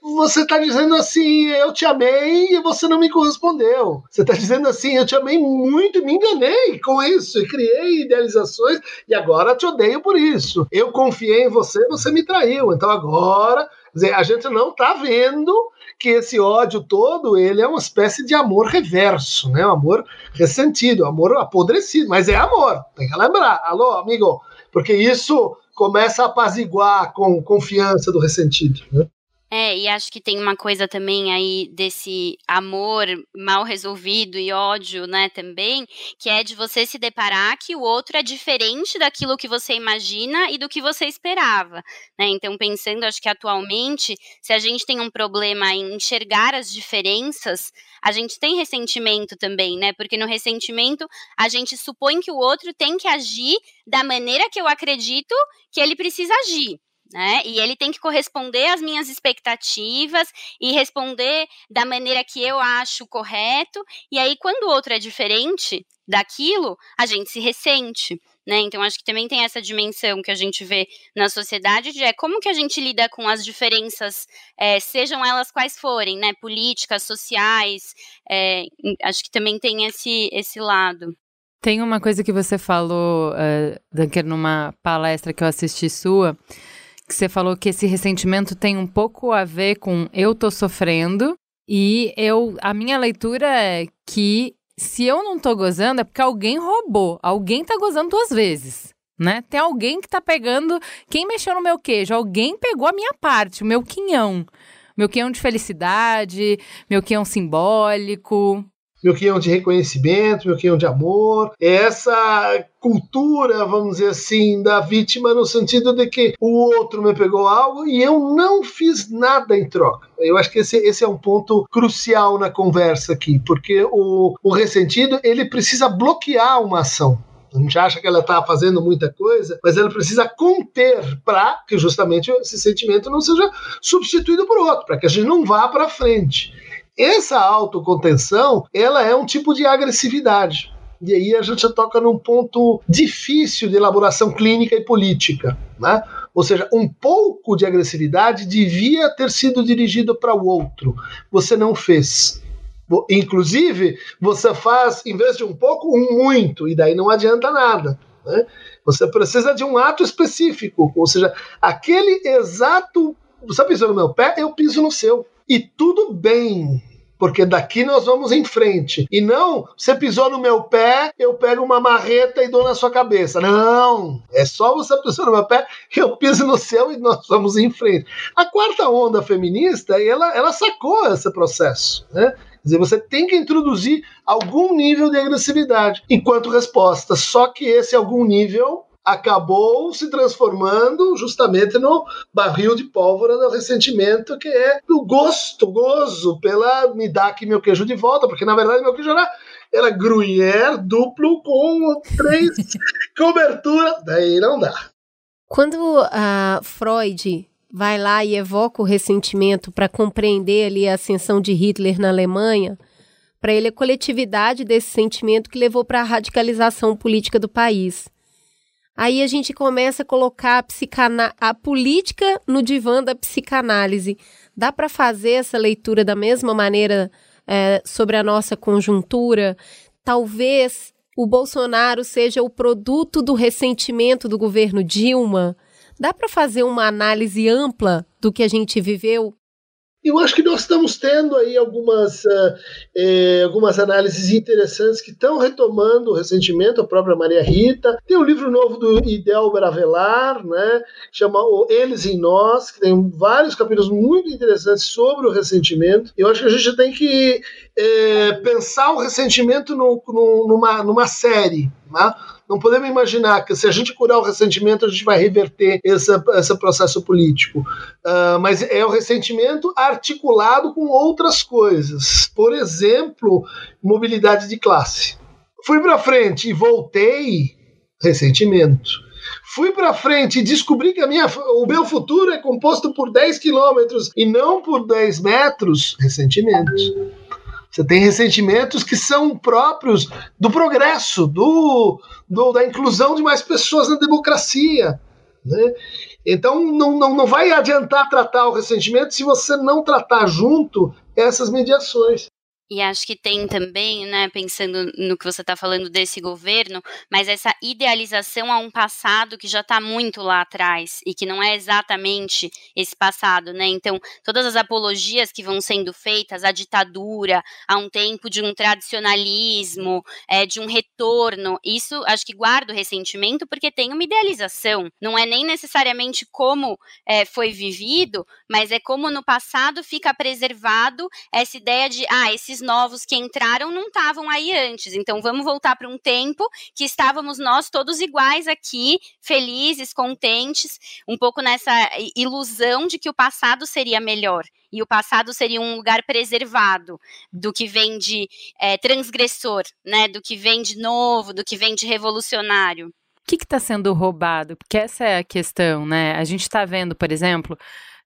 você está dizendo assim, eu te amei e você não me correspondeu. Você está dizendo assim, eu te amei muito e me enganei com isso, e criei idealizações e agora te odeio por isso. Eu confiei em você, você me traiu. Então agora, dizer, a gente não está vendo que esse ódio todo ele é uma espécie de amor reverso, né? Um amor ressentido, um amor apodrecido, mas é amor. Tem que lembrar, alô, amigo, porque isso começa a apaziguar com confiança do ressentido. Né? É, e acho que tem uma coisa também aí desse amor mal resolvido e ódio, né, também, que é de você se deparar que o outro é diferente daquilo que você imagina e do que você esperava, né? Então, pensando, acho que atualmente, se a gente tem um problema em enxergar as diferenças, a gente tem ressentimento também, né? Porque no ressentimento a gente supõe que o outro tem que agir da maneira que eu acredito que ele precisa agir né? E ele tem que corresponder às minhas expectativas e responder da maneira que eu acho correto. E aí, quando o outro é diferente daquilo, a gente se ressente. Né? Então, acho que também tem essa dimensão que a gente vê na sociedade de é como que a gente lida com as diferenças, é, sejam elas quais forem, né? Políticas, sociais, é, acho que também tem esse, esse lado. Tem uma coisa que você falou, uh, Dunker, numa palestra que eu assisti sua, que você falou que esse ressentimento tem um pouco a ver com eu tô sofrendo e eu a minha leitura é que se eu não tô gozando é porque alguém roubou, alguém tá gozando duas vezes. Né? Tem alguém que tá pegando. Quem mexeu no meu queijo? Alguém pegou a minha parte, o meu quinhão. Meu quinhão de felicidade, meu quinhão simbólico meu quinhão de reconhecimento, meu quinhão de amor, é essa cultura, vamos dizer assim, da vítima no sentido de que o outro me pegou algo e eu não fiz nada em troca. Eu acho que esse, esse é um ponto crucial na conversa aqui, porque o, o ressentido ele precisa bloquear uma ação. A gente acha que ela está fazendo muita coisa, mas ela precisa conter para que justamente esse sentimento não seja substituído por outro, para que a gente não vá para frente. Essa autocontenção, ela é um tipo de agressividade. E aí a gente toca num ponto difícil de elaboração clínica e política, né? Ou seja, um pouco de agressividade devia ter sido dirigido para o outro. Você não fez. Inclusive, você faz, em vez de um pouco, um muito, e daí não adianta nada. Né? Você precisa de um ato específico, ou seja, aquele exato. Você pisou no meu pé, eu piso no seu. E tudo bem porque daqui nós vamos em frente. E não, você pisou no meu pé, eu pego uma marreta e dou na sua cabeça. Não, é só você pisar no meu pé, eu piso no seu e nós vamos em frente. A quarta onda feminista, ela, ela sacou esse processo, né? Quer dizer, você tem que introduzir algum nível de agressividade enquanto resposta. Só que esse algum nível acabou se transformando justamente no barril de pólvora do ressentimento, que é o gosto, o gozo pela me dá aqui meu queijo de volta, porque na verdade meu queijo era, era gruyère duplo com três <laughs> cobertura, daí não dá. Quando a Freud vai lá e evoca o ressentimento para compreender ali a ascensão de Hitler na Alemanha, para ele a coletividade desse sentimento que levou para a radicalização política do país. Aí a gente começa a colocar a, a política no divã da psicanálise. Dá para fazer essa leitura da mesma maneira é, sobre a nossa conjuntura? Talvez o Bolsonaro seja o produto do ressentimento do governo Dilma? Dá para fazer uma análise ampla do que a gente viveu eu acho que nós estamos tendo aí algumas, uh, eh, algumas análises interessantes que estão retomando recentemente, a própria Maria Rita. Tem um livro novo do Idelber Avelar, né, chama Eles em Nós, que tem vários capítulos muito interessantes sobre o ressentimento. Eu acho que a gente tem que eh, pensar o ressentimento no, no, numa, numa série. Né? Não podemos imaginar que se a gente curar o ressentimento, a gente vai reverter esse, esse processo político. Uh, mas é o ressentimento articulado com outras coisas. Por exemplo, mobilidade de classe. Fui para frente e voltei, ressentimento. Fui para frente e descobri que a minha, o meu futuro é composto por 10 quilômetros e não por 10 metros, ressentimento. Você tem ressentimentos que são próprios do progresso, do, do da inclusão de mais pessoas na democracia. Né? Então não, não, não vai adiantar tratar o ressentimento se você não tratar junto essas mediações. E acho que tem também, né, pensando no que você está falando desse governo, mas essa idealização a um passado que já está muito lá atrás e que não é exatamente esse passado, né? Então, todas as apologias que vão sendo feitas à ditadura, a um tempo de um tradicionalismo, é, de um retorno, isso acho que guarda o ressentimento porque tem uma idealização. Não é nem necessariamente como é, foi vivido, mas é como no passado fica preservado essa ideia de, ah, esses novos que entraram não estavam aí antes. Então vamos voltar para um tempo que estávamos nós todos iguais aqui, felizes, contentes, um pouco nessa ilusão de que o passado seria melhor e o passado seria um lugar preservado do que vem de é, transgressor, né? Do que vem de novo, do que vem de revolucionário. O que está sendo roubado? Porque essa é a questão, né? A gente está vendo, por exemplo,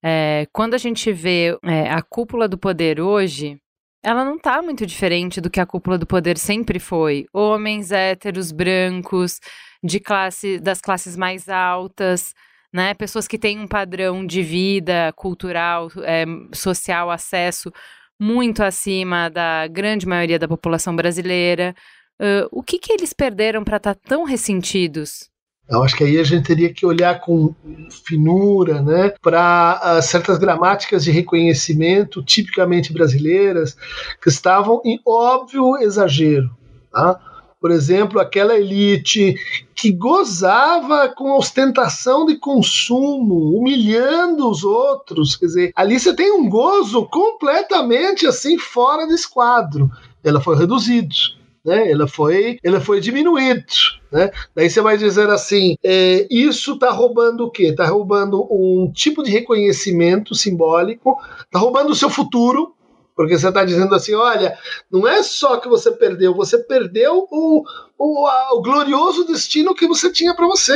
é, quando a gente vê é, a cúpula do poder hoje, ela não tá muito diferente do que a cúpula do poder sempre foi. Homens héteros, brancos, de classe das classes mais altas, né? Pessoas que têm um padrão de vida cultural, é, social, acesso muito acima da grande maioria da população brasileira. Uh, o que, que eles perderam para estar tá tão ressentidos? Eu acho que aí a gente teria que olhar com finura né, para ah, certas gramáticas de reconhecimento tipicamente brasileiras que estavam em óbvio exagero. Tá? Por exemplo, aquela elite que gozava com ostentação de consumo, humilhando os outros. Quer dizer, ali você tem um gozo completamente assim fora do esquadro. Ela foi reduzido né? Ela foi, ela foi diminuído, né? Daí você vai dizer assim, é, isso está roubando o quê? Está roubando um tipo de reconhecimento simbólico, está roubando o seu futuro, porque você está dizendo assim, olha, não é só que você perdeu, você perdeu o, o, a, o glorioso destino que você tinha para você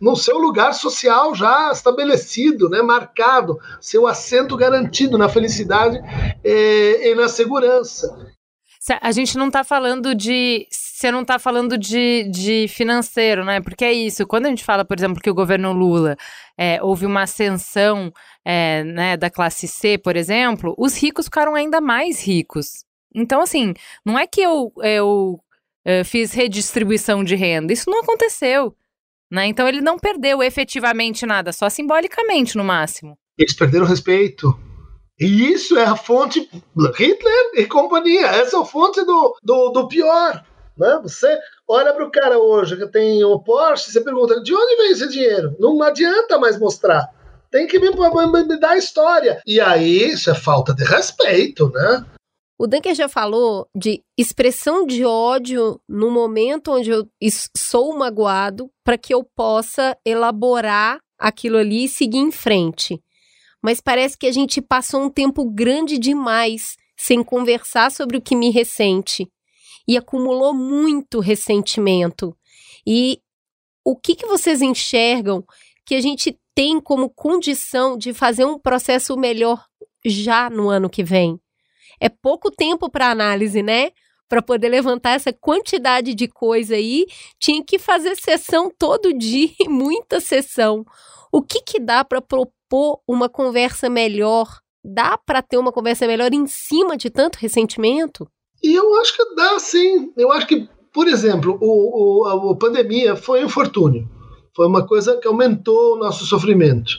no seu lugar social já estabelecido, né, marcado, seu assento garantido na felicidade eh, e na segurança. A gente não tá falando de. Você não tá falando de, de financeiro, né? Porque é isso. Quando a gente fala, por exemplo, que o governo Lula é, houve uma ascensão é, né, da classe C, por exemplo, os ricos ficaram ainda mais ricos. Então, assim, não é que eu, eu, eu é, fiz redistribuição de renda. Isso não aconteceu. Né? Então ele não perdeu efetivamente nada, só simbolicamente no máximo. Eles perderam respeito. E isso é a fonte Hitler e companhia. Essa é a fonte do, do, do pior. Né? Você olha para o cara hoje que tem o Porsche, você pergunta de onde vem esse dinheiro? Não adianta mais mostrar. Tem que me, me, me dar a história. E aí, isso é falta de respeito, né? O Dunker já falou de expressão de ódio no momento onde eu sou magoado para que eu possa elaborar aquilo ali e seguir em frente. Mas parece que a gente passou um tempo grande demais sem conversar sobre o que me ressente e acumulou muito ressentimento. E o que, que vocês enxergam que a gente tem como condição de fazer um processo melhor já no ano que vem? é pouco tempo para análise, né? Para poder levantar essa quantidade de coisa aí, tinha que fazer sessão todo dia, <laughs> muita sessão. O que que dá para propor uma conversa melhor? Dá para ter uma conversa melhor em cima de tanto ressentimento? E eu acho que dá, sim. Eu acho que, por exemplo, o, o, a pandemia foi um infortúnio. Foi uma coisa que aumentou o nosso sofrimento.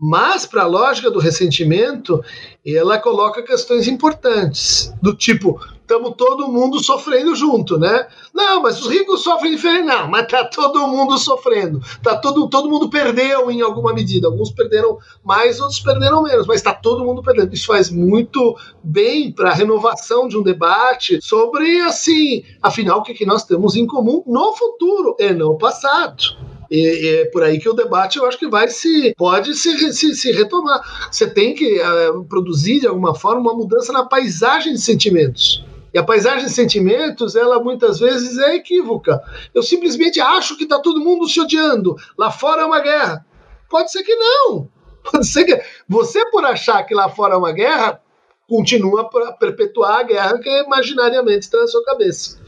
Mas, para a lógica do ressentimento, ela coloca questões importantes, do tipo, estamos todo mundo sofrendo junto, né? Não, mas os ricos sofrem diferente. Não, mas tá todo mundo sofrendo. Tá todo, todo mundo perdeu em alguma medida. Alguns perderam mais, outros perderam menos, mas está todo mundo perdendo. Isso faz muito bem para a renovação de um debate sobre, assim, afinal, o que, que nós temos em comum no futuro e no passado. E, é por aí que o debate eu acho que vai se pode se, se, se retomar. Você tem que uh, produzir de alguma forma uma mudança na paisagem de sentimentos. E a paisagem de sentimentos, ela muitas vezes é equívoca. Eu simplesmente acho que está todo mundo se odiando. Lá fora é uma guerra. Pode ser que não. <laughs> Pode ser que você, por achar que lá fora é uma guerra, continua para perpetuar a guerra que imaginariamente está na sua cabeça.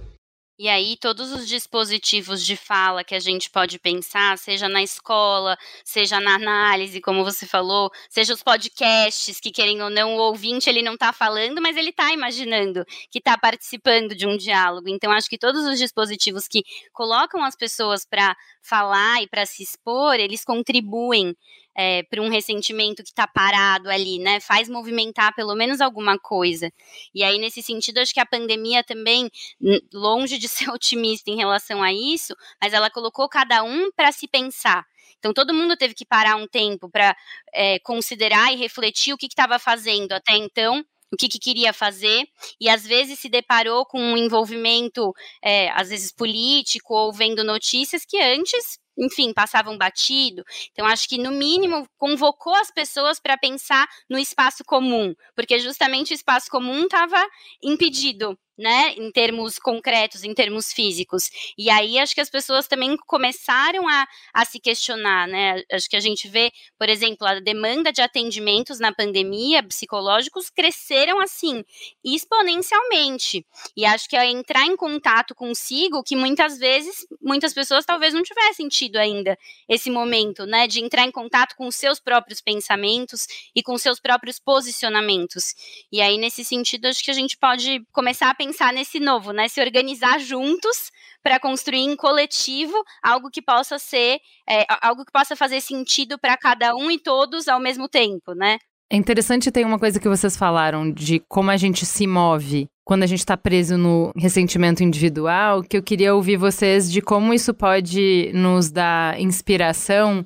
E aí, todos os dispositivos de fala que a gente pode pensar, seja na escola, seja na análise, como você falou, seja os podcasts, que querem ou não, o ouvinte ele não está falando, mas ele está imaginando que está participando de um diálogo. Então, acho que todos os dispositivos que colocam as pessoas para falar e para se expor, eles contribuem é, para um ressentimento que está parado ali, né? Faz movimentar pelo menos alguma coisa. E aí, nesse sentido, acho que a pandemia também, longe de <laughs> ser otimista em relação a isso, mas ela colocou cada um para se pensar. Então, todo mundo teve que parar um tempo para é, considerar e refletir o que estava fazendo até então o que, que, queria fazer, e às vezes se deparou com um envolvimento, é, às vezes político, ou vendo notícias que antes enfim, passavam batido. Então, acho que, no mínimo, convocou as pessoas para pensar no espaço comum, porque justamente o espaço comum estava impedido né, em termos concretos, em termos físicos. E aí acho que as pessoas também começaram a, a se questionar, né? Acho que a gente vê, por exemplo, a demanda de atendimentos na pandemia psicológicos cresceram assim exponencialmente. E acho que é entrar em contato consigo que muitas vezes muitas pessoas talvez não tivessem tido ainda esse momento, né, de entrar em contato com os seus próprios pensamentos e com seus próprios posicionamentos. E aí nesse sentido acho que a gente pode começar a pensar nesse novo, né? Se organizar juntos para construir em coletivo algo que possa ser, é, algo que possa fazer sentido para cada um e todos ao mesmo tempo, né? É interessante ter uma coisa que vocês falaram de como a gente se move quando a gente está preso no ressentimento individual, que eu queria ouvir vocês de como isso pode nos dar inspiração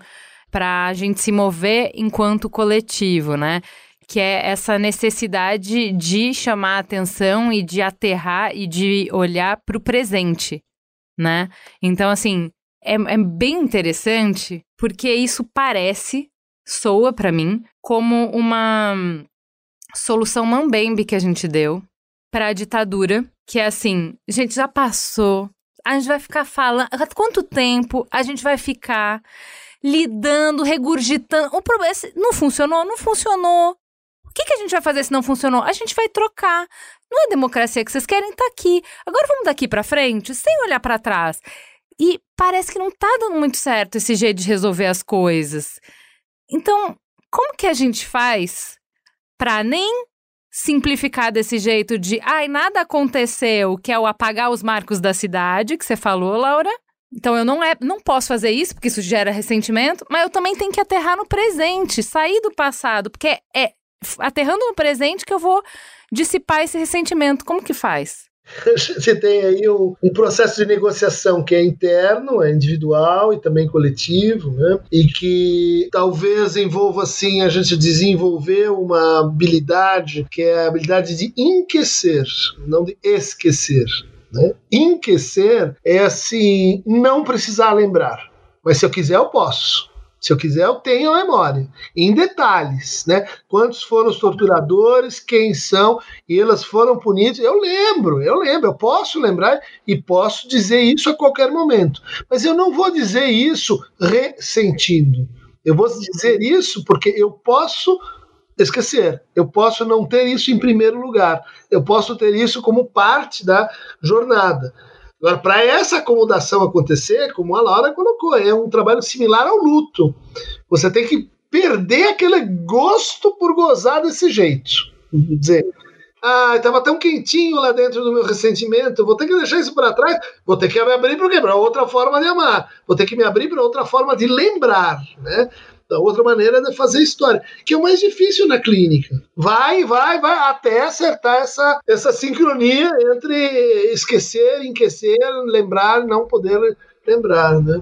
para a gente se mover enquanto coletivo, né? Que é essa necessidade de chamar atenção e de aterrar e de olhar para o presente, né? Então, assim, é, é bem interessante porque isso parece, soa para mim, como uma solução mambembe que a gente deu para a ditadura, que é assim, gente, já passou, a gente vai ficar falando, quanto tempo a gente vai ficar lidando, regurgitando, o problema é, não funcionou, não funcionou, que, que a gente vai fazer se não funcionou? A gente vai trocar. Não é democracia que vocês querem, tá aqui. Agora vamos daqui para frente, sem olhar para trás. E parece que não tá dando muito certo esse jeito de resolver as coisas. Então, como que a gente faz para nem simplificar desse jeito de, ai, nada aconteceu, que é o apagar os marcos da cidade, que você falou, Laura? Então eu não, é, não posso fazer isso, porque isso gera ressentimento, mas eu também tenho que aterrar no presente, sair do passado, porque é, aterrando no presente que eu vou dissipar esse ressentimento. Como que faz? <laughs> Você tem aí um, um, processo de negociação que é interno, é individual e também coletivo, né? E que talvez envolva, assim, a gente desenvolver uma habilidade que é a habilidade de enquecer, não de esquecer. Né? Enquecer é assim, não precisar lembrar. Mas se eu quiser, eu posso. Se eu quiser, eu tenho a memória, em detalhes, né? Quantos foram os torturadores, quem são, e elas foram punidos. Eu lembro, eu lembro, eu posso lembrar e posso dizer isso a qualquer momento. Mas eu não vou dizer isso ressentindo. Eu vou dizer isso porque eu posso esquecer. Eu posso não ter isso em primeiro lugar. Eu posso ter isso como parte da jornada. Agora, para essa acomodação acontecer, como a Laura colocou, é um trabalho similar ao luto. Você tem que perder aquele gosto por gozar desse jeito. Dizer, ah, estava tão quentinho lá dentro do meu ressentimento, vou ter que deixar isso para trás, vou ter que me abrir para outra forma de amar, vou ter que me abrir para outra forma de lembrar, né? Da outra maneira de fazer história, que é o mais difícil na clínica. Vai, vai, vai, até acertar essa, essa sincronia entre esquecer, enquecer, lembrar, não poder lembrar, né?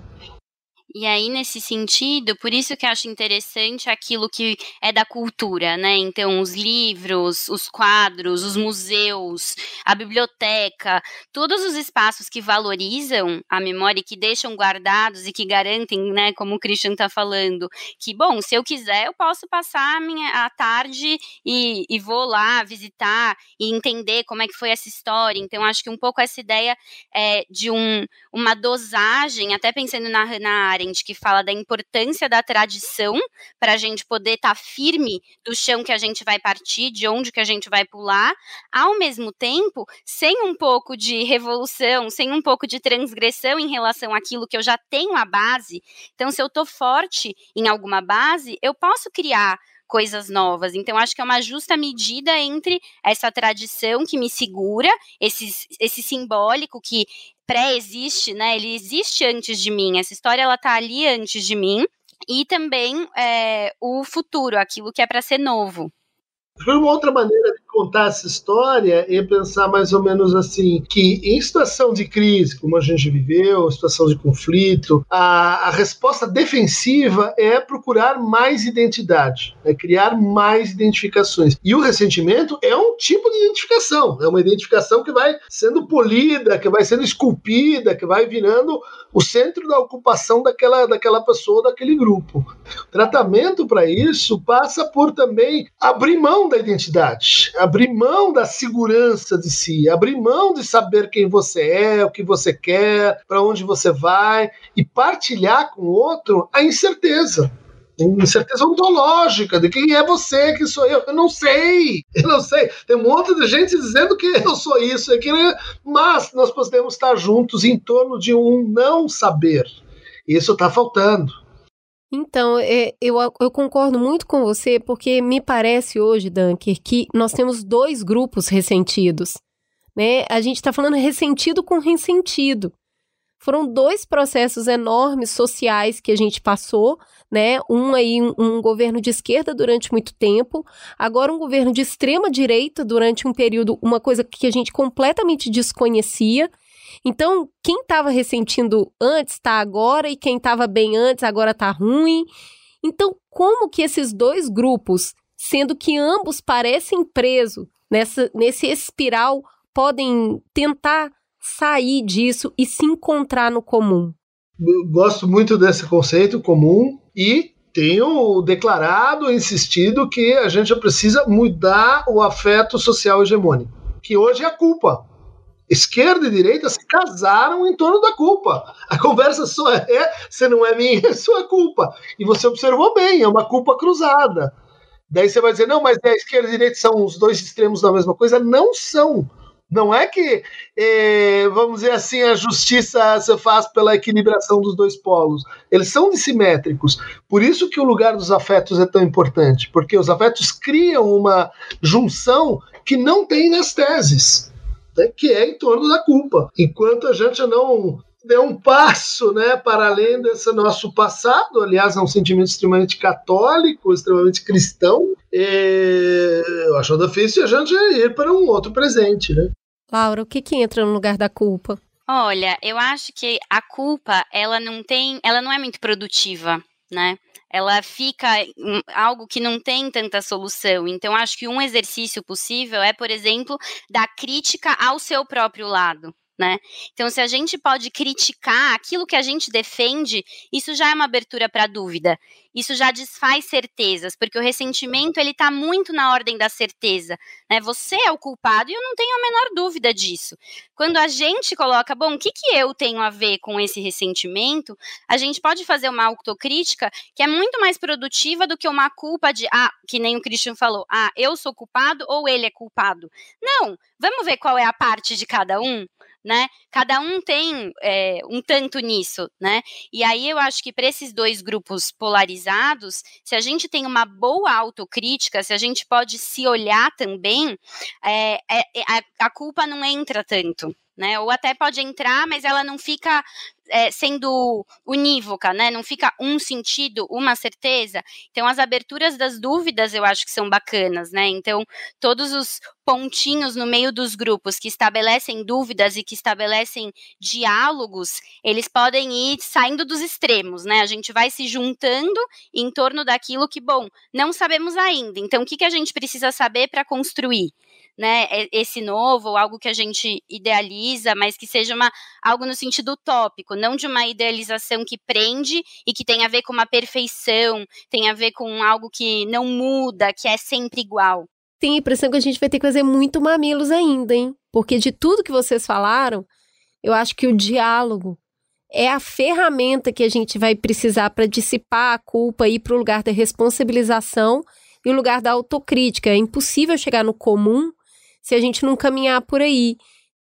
E aí, nesse sentido, por isso que eu acho interessante aquilo que é da cultura, né? Então, os livros, os quadros, os museus, a biblioteca, todos os espaços que valorizam a memória e que deixam guardados e que garantem, né, como o Christian está falando, que, bom, se eu quiser, eu posso passar a minha a tarde e, e vou lá visitar e entender como é que foi essa história. Então, acho que um pouco essa ideia é, de um, uma dosagem, até pensando na Hannah Arendt, que fala da importância da tradição para a gente poder estar tá firme do chão que a gente vai partir, de onde que a gente vai pular, ao mesmo tempo, sem um pouco de revolução, sem um pouco de transgressão em relação àquilo que eu já tenho a base. Então, se eu estou forte em alguma base, eu posso criar coisas novas. Então, acho que é uma justa medida entre essa tradição que me segura, esse, esse simbólico que pré-existe, né? Ele existe antes de mim. Essa história ela tá ali antes de mim. E também é, o futuro, aquilo que é para ser novo. Uma outra maneira contar essa história é pensar mais ou menos assim, que em situação de crise, como a gente viveu, situação de conflito, a, a resposta defensiva é procurar mais identidade, é criar mais identificações. E o ressentimento é um tipo de identificação, é uma identificação que vai sendo polida, que vai sendo esculpida, que vai virando o centro da ocupação daquela, daquela pessoa, daquele grupo. O tratamento para isso passa por também abrir mão da identidade, abrir mão da segurança de si, abrir mão de saber quem você é, o que você quer, para onde você vai e partilhar com o outro a incerteza incerteza ontológica de quem é você, que sou eu. Eu não sei, <laughs> eu não sei. Tem um monte de gente dizendo que eu sou isso, aquilo, mas nós podemos estar juntos em torno de um não saber. Isso está faltando. Então, é, eu, eu concordo muito com você, porque me parece hoje, Dunker, que nós temos dois grupos ressentidos. Né? A gente está falando ressentido com ressentido. Foram dois processos enormes sociais que a gente passou, né? Um aí, um, um governo de esquerda durante muito tempo, agora um governo de extrema direita durante um período, uma coisa que a gente completamente desconhecia, então, quem estava ressentindo antes está agora e quem estava bem antes agora está ruim. Então, como que esses dois grupos, sendo que ambos parecem presos nessa, nesse espiral, podem tentar sair disso e se encontrar no comum? Eu gosto muito desse conceito comum e tenho declarado, insistido que a gente precisa mudar o afeto social hegemônico, que hoje é a culpa esquerda e direita se casaram em torno da culpa. A conversa só é: se não é minha, é sua culpa. E você observou bem, é uma culpa cruzada. Daí você vai dizer: não, mas a esquerda e a direita são os dois extremos da mesma coisa. Não são. Não é que, é, vamos dizer assim, a justiça se faz pela equilibração dos dois polos. Eles são dissimétricos. Por isso que o lugar dos afetos é tão importante, porque os afetos criam uma junção que não tem nas teses né, que é em torno da culpa. Enquanto a gente não der um passo né, para além desse nosso passado, aliás, é um sentimento extremamente católico, extremamente cristão, é, eu acho difícil a gente ir para um outro presente. Né? Laura, o que, que entra no lugar da culpa? Olha, eu acho que a culpa, ela não tem, ela não é muito produtiva, né? Ela fica algo que não tem tanta solução. Então, acho que um exercício possível é, por exemplo, da crítica ao seu próprio lado né? Então, se a gente pode criticar aquilo que a gente defende, isso já é uma abertura para dúvida. Isso já desfaz certezas, porque o ressentimento ele está muito na ordem da certeza, né? Você é o culpado e eu não tenho a menor dúvida disso. Quando a gente coloca, bom, o que, que eu tenho a ver com esse ressentimento, a gente pode fazer uma autocrítica que é muito mais produtiva do que uma culpa de, ah, que nem o Christian falou, ah, eu sou culpado ou ele é culpado. Não, vamos ver qual é a parte de cada um né? Cada um tem é, um tanto nisso, né? E aí eu acho que para esses dois grupos polarizados, se a gente tem uma boa autocrítica, se a gente pode se olhar também, é, é, a, a culpa não entra tanto, né? Ou até pode entrar, mas ela não fica é, sendo unívoca, né? Não fica um sentido, uma certeza. Então, as aberturas das dúvidas eu acho que são bacanas, né? Então, todos os pontinhos no meio dos grupos que estabelecem dúvidas e que estabelecem diálogos, eles podem ir saindo dos extremos, né? A gente vai se juntando em torno daquilo que, bom, não sabemos ainda. Então, o que, que a gente precisa saber para construir? Né, esse novo, algo que a gente idealiza, mas que seja uma, algo no sentido utópico, não de uma idealização que prende e que tem a ver com uma perfeição, tem a ver com algo que não muda, que é sempre igual. Tenho a impressão que a gente vai ter que fazer muito mamilos ainda, hein? Porque de tudo que vocês falaram, eu acho que o diálogo é a ferramenta que a gente vai precisar para dissipar a culpa e ir para o lugar da responsabilização e o lugar da autocrítica. É impossível chegar no comum se a gente não caminhar por aí.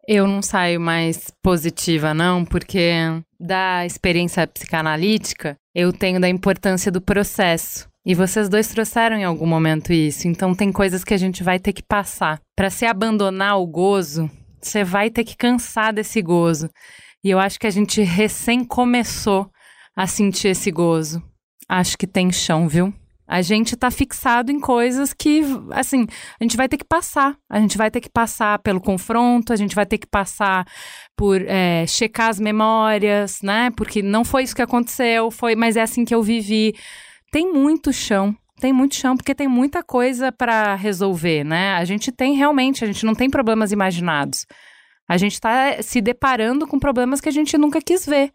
Eu não saio mais positiva, não, porque da experiência psicanalítica, eu tenho da importância do processo. E vocês dois trouxeram em algum momento isso. Então tem coisas que a gente vai ter que passar. Para se abandonar o gozo, você vai ter que cansar desse gozo. E eu acho que a gente recém começou a sentir esse gozo. Acho que tem chão, viu? A gente tá fixado em coisas que, assim, a gente vai ter que passar. A gente vai ter que passar pelo confronto, a gente vai ter que passar por é, checar as memórias, né? Porque não foi isso que aconteceu, foi, mas é assim que eu vivi. Tem muito chão, tem muito chão, porque tem muita coisa para resolver, né? A gente tem realmente, a gente não tem problemas imaginados. A gente está se deparando com problemas que a gente nunca quis ver.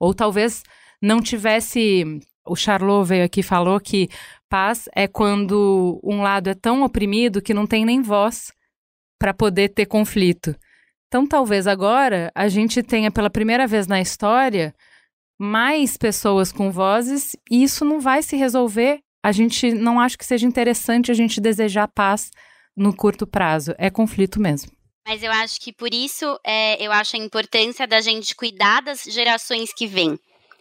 Ou talvez não tivesse o Charlot veio aqui e falou que paz é quando um lado é tão oprimido que não tem nem voz para poder ter conflito. Então, talvez agora a gente tenha pela primeira vez na história mais pessoas com vozes e isso não vai se resolver. A gente não acha que seja interessante a gente desejar paz no curto prazo. É conflito mesmo. Mas eu acho que por isso é, eu acho a importância da gente cuidar das gerações que vêm.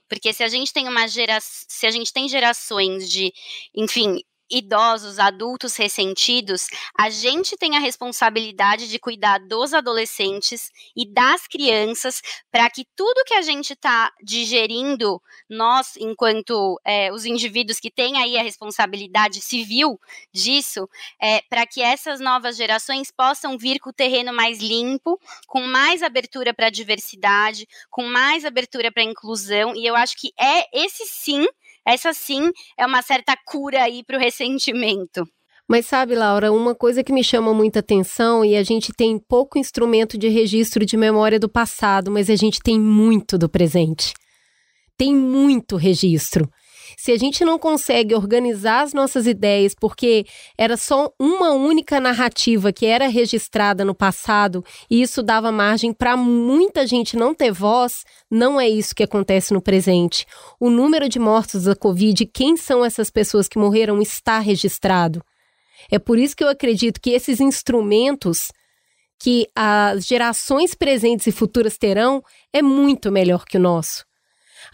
Porque se a gente tem uma geração, se a gente tem gerações de, enfim, idosos, adultos ressentidos, a gente tem a responsabilidade de cuidar dos adolescentes e das crianças para que tudo que a gente está digerindo, nós, enquanto é, os indivíduos que têm aí a responsabilidade civil disso, é, para que essas novas gerações possam vir com o terreno mais limpo, com mais abertura para a diversidade, com mais abertura para a inclusão, e eu acho que é esse sim essa sim é uma certa cura aí para o ressentimento. Mas sabe, Laura, uma coisa que me chama muita atenção e a gente tem pouco instrumento de registro de memória do passado, mas a gente tem muito do presente. Tem muito registro se a gente não consegue organizar as nossas ideias, porque era só uma única narrativa que era registrada no passado e isso dava margem para muita gente não ter voz, não é isso que acontece no presente. O número de mortos da Covid, quem são essas pessoas que morreram, está registrado. É por isso que eu acredito que esses instrumentos que as gerações presentes e futuras terão é muito melhor que o nosso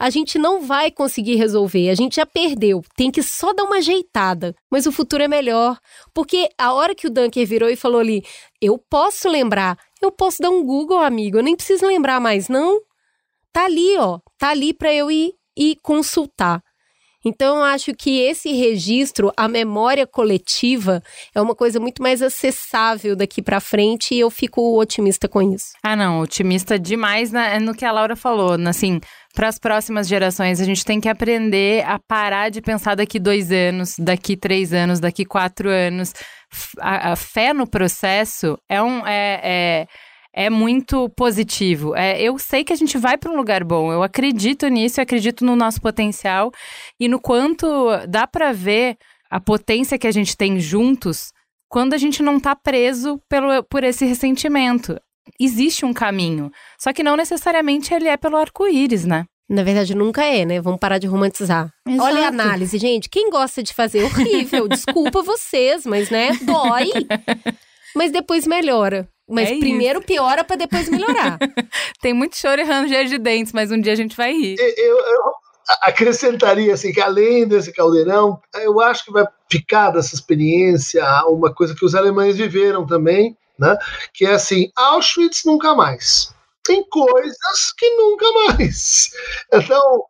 a gente não vai conseguir resolver, a gente já perdeu, tem que só dar uma ajeitada. Mas o futuro é melhor, porque a hora que o Dunker virou e falou ali, eu posso lembrar, eu posso dar um Google, amigo, eu nem preciso lembrar mais, não. Tá ali, ó, tá ali para eu ir e consultar. Então, eu acho que esse registro, a memória coletiva, é uma coisa muito mais acessável daqui para frente e eu fico otimista com isso. Ah, não, otimista demais na, no que a Laura falou, assim, para as próximas gerações. A gente tem que aprender a parar de pensar daqui dois anos, daqui três anos, daqui quatro anos. A, a fé no processo é um. É, é, é muito positivo. É, eu sei que a gente vai para um lugar bom. Eu acredito nisso, eu acredito no nosso potencial e no quanto dá para ver a potência que a gente tem juntos quando a gente não está preso pelo, por esse ressentimento. Existe um caminho, só que não necessariamente ele é pelo arco-íris, né? Na verdade, nunca é, né? Vamos parar de romantizar. Exato. Olha a análise, gente. Quem gosta de fazer horrível, <laughs> desculpa vocês, mas né, dói. <laughs> Mas depois melhora. Mas é primeiro isso. piora para depois melhorar. <laughs> Tem muito choro e ranger de dentes, mas um dia a gente vai rir. Eu, eu acrescentaria assim que além desse caldeirão, eu acho que vai ficar dessa experiência uma coisa que os alemães viveram também, né? Que é assim, Auschwitz nunca mais. Tem coisas que nunca mais. Então,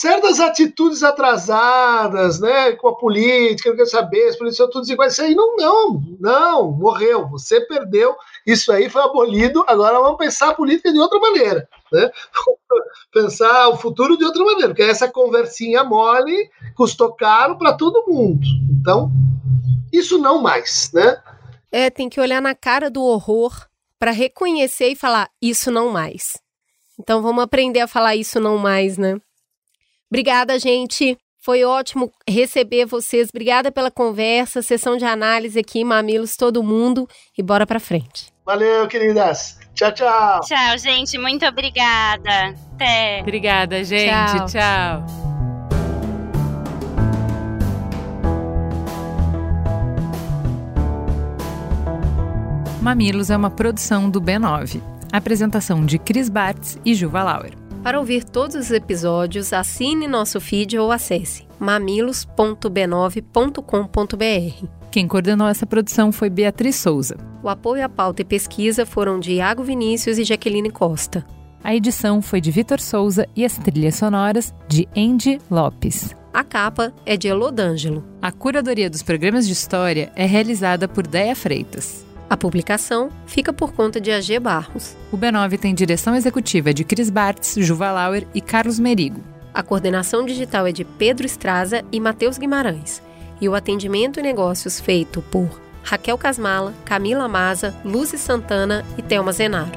certas atitudes atrasadas, né, com a política, não quer saber, as polícias são todos iguais, isso aí não, não, não, morreu, você perdeu, isso aí foi abolido, agora vamos pensar a política de outra maneira, né, <laughs> pensar o futuro de outra maneira, porque essa conversinha mole custou caro para todo mundo, então, isso não mais, né. É, tem que olhar na cara do horror para reconhecer e falar, isso não mais. Então vamos aprender a falar isso não mais, né? Obrigada, gente. Foi ótimo receber vocês. Obrigada pela conversa, sessão de análise aqui, Mamilos, todo mundo. E bora pra frente. Valeu, queridas. Tchau, tchau. Tchau, gente. Muito obrigada. Até. Obrigada, gente. tchau. tchau. Mamilos é uma produção do B9. Apresentação de Cris Bartz e Juva Lauer. Para ouvir todos os episódios, assine nosso feed ou acesse mamilos.b9.com.br. Quem coordenou essa produção foi Beatriz Souza. O apoio à pauta e pesquisa foram de Iago Vinícius e Jaqueline Costa. A edição foi de Vitor Souza e as trilhas sonoras de Andy Lopes. A capa é de Elodângelo. A curadoria dos programas de história é realizada por Deia Freitas. A publicação fica por conta de AG Barros. O B9 tem direção executiva de Cris Bartz, Juva Lauer e Carlos Merigo. A coordenação digital é de Pedro Estraza e Matheus Guimarães. E o atendimento e negócios feito por Raquel Casmala, Camila Maza, Luzi Santana e Thelma Zenaro.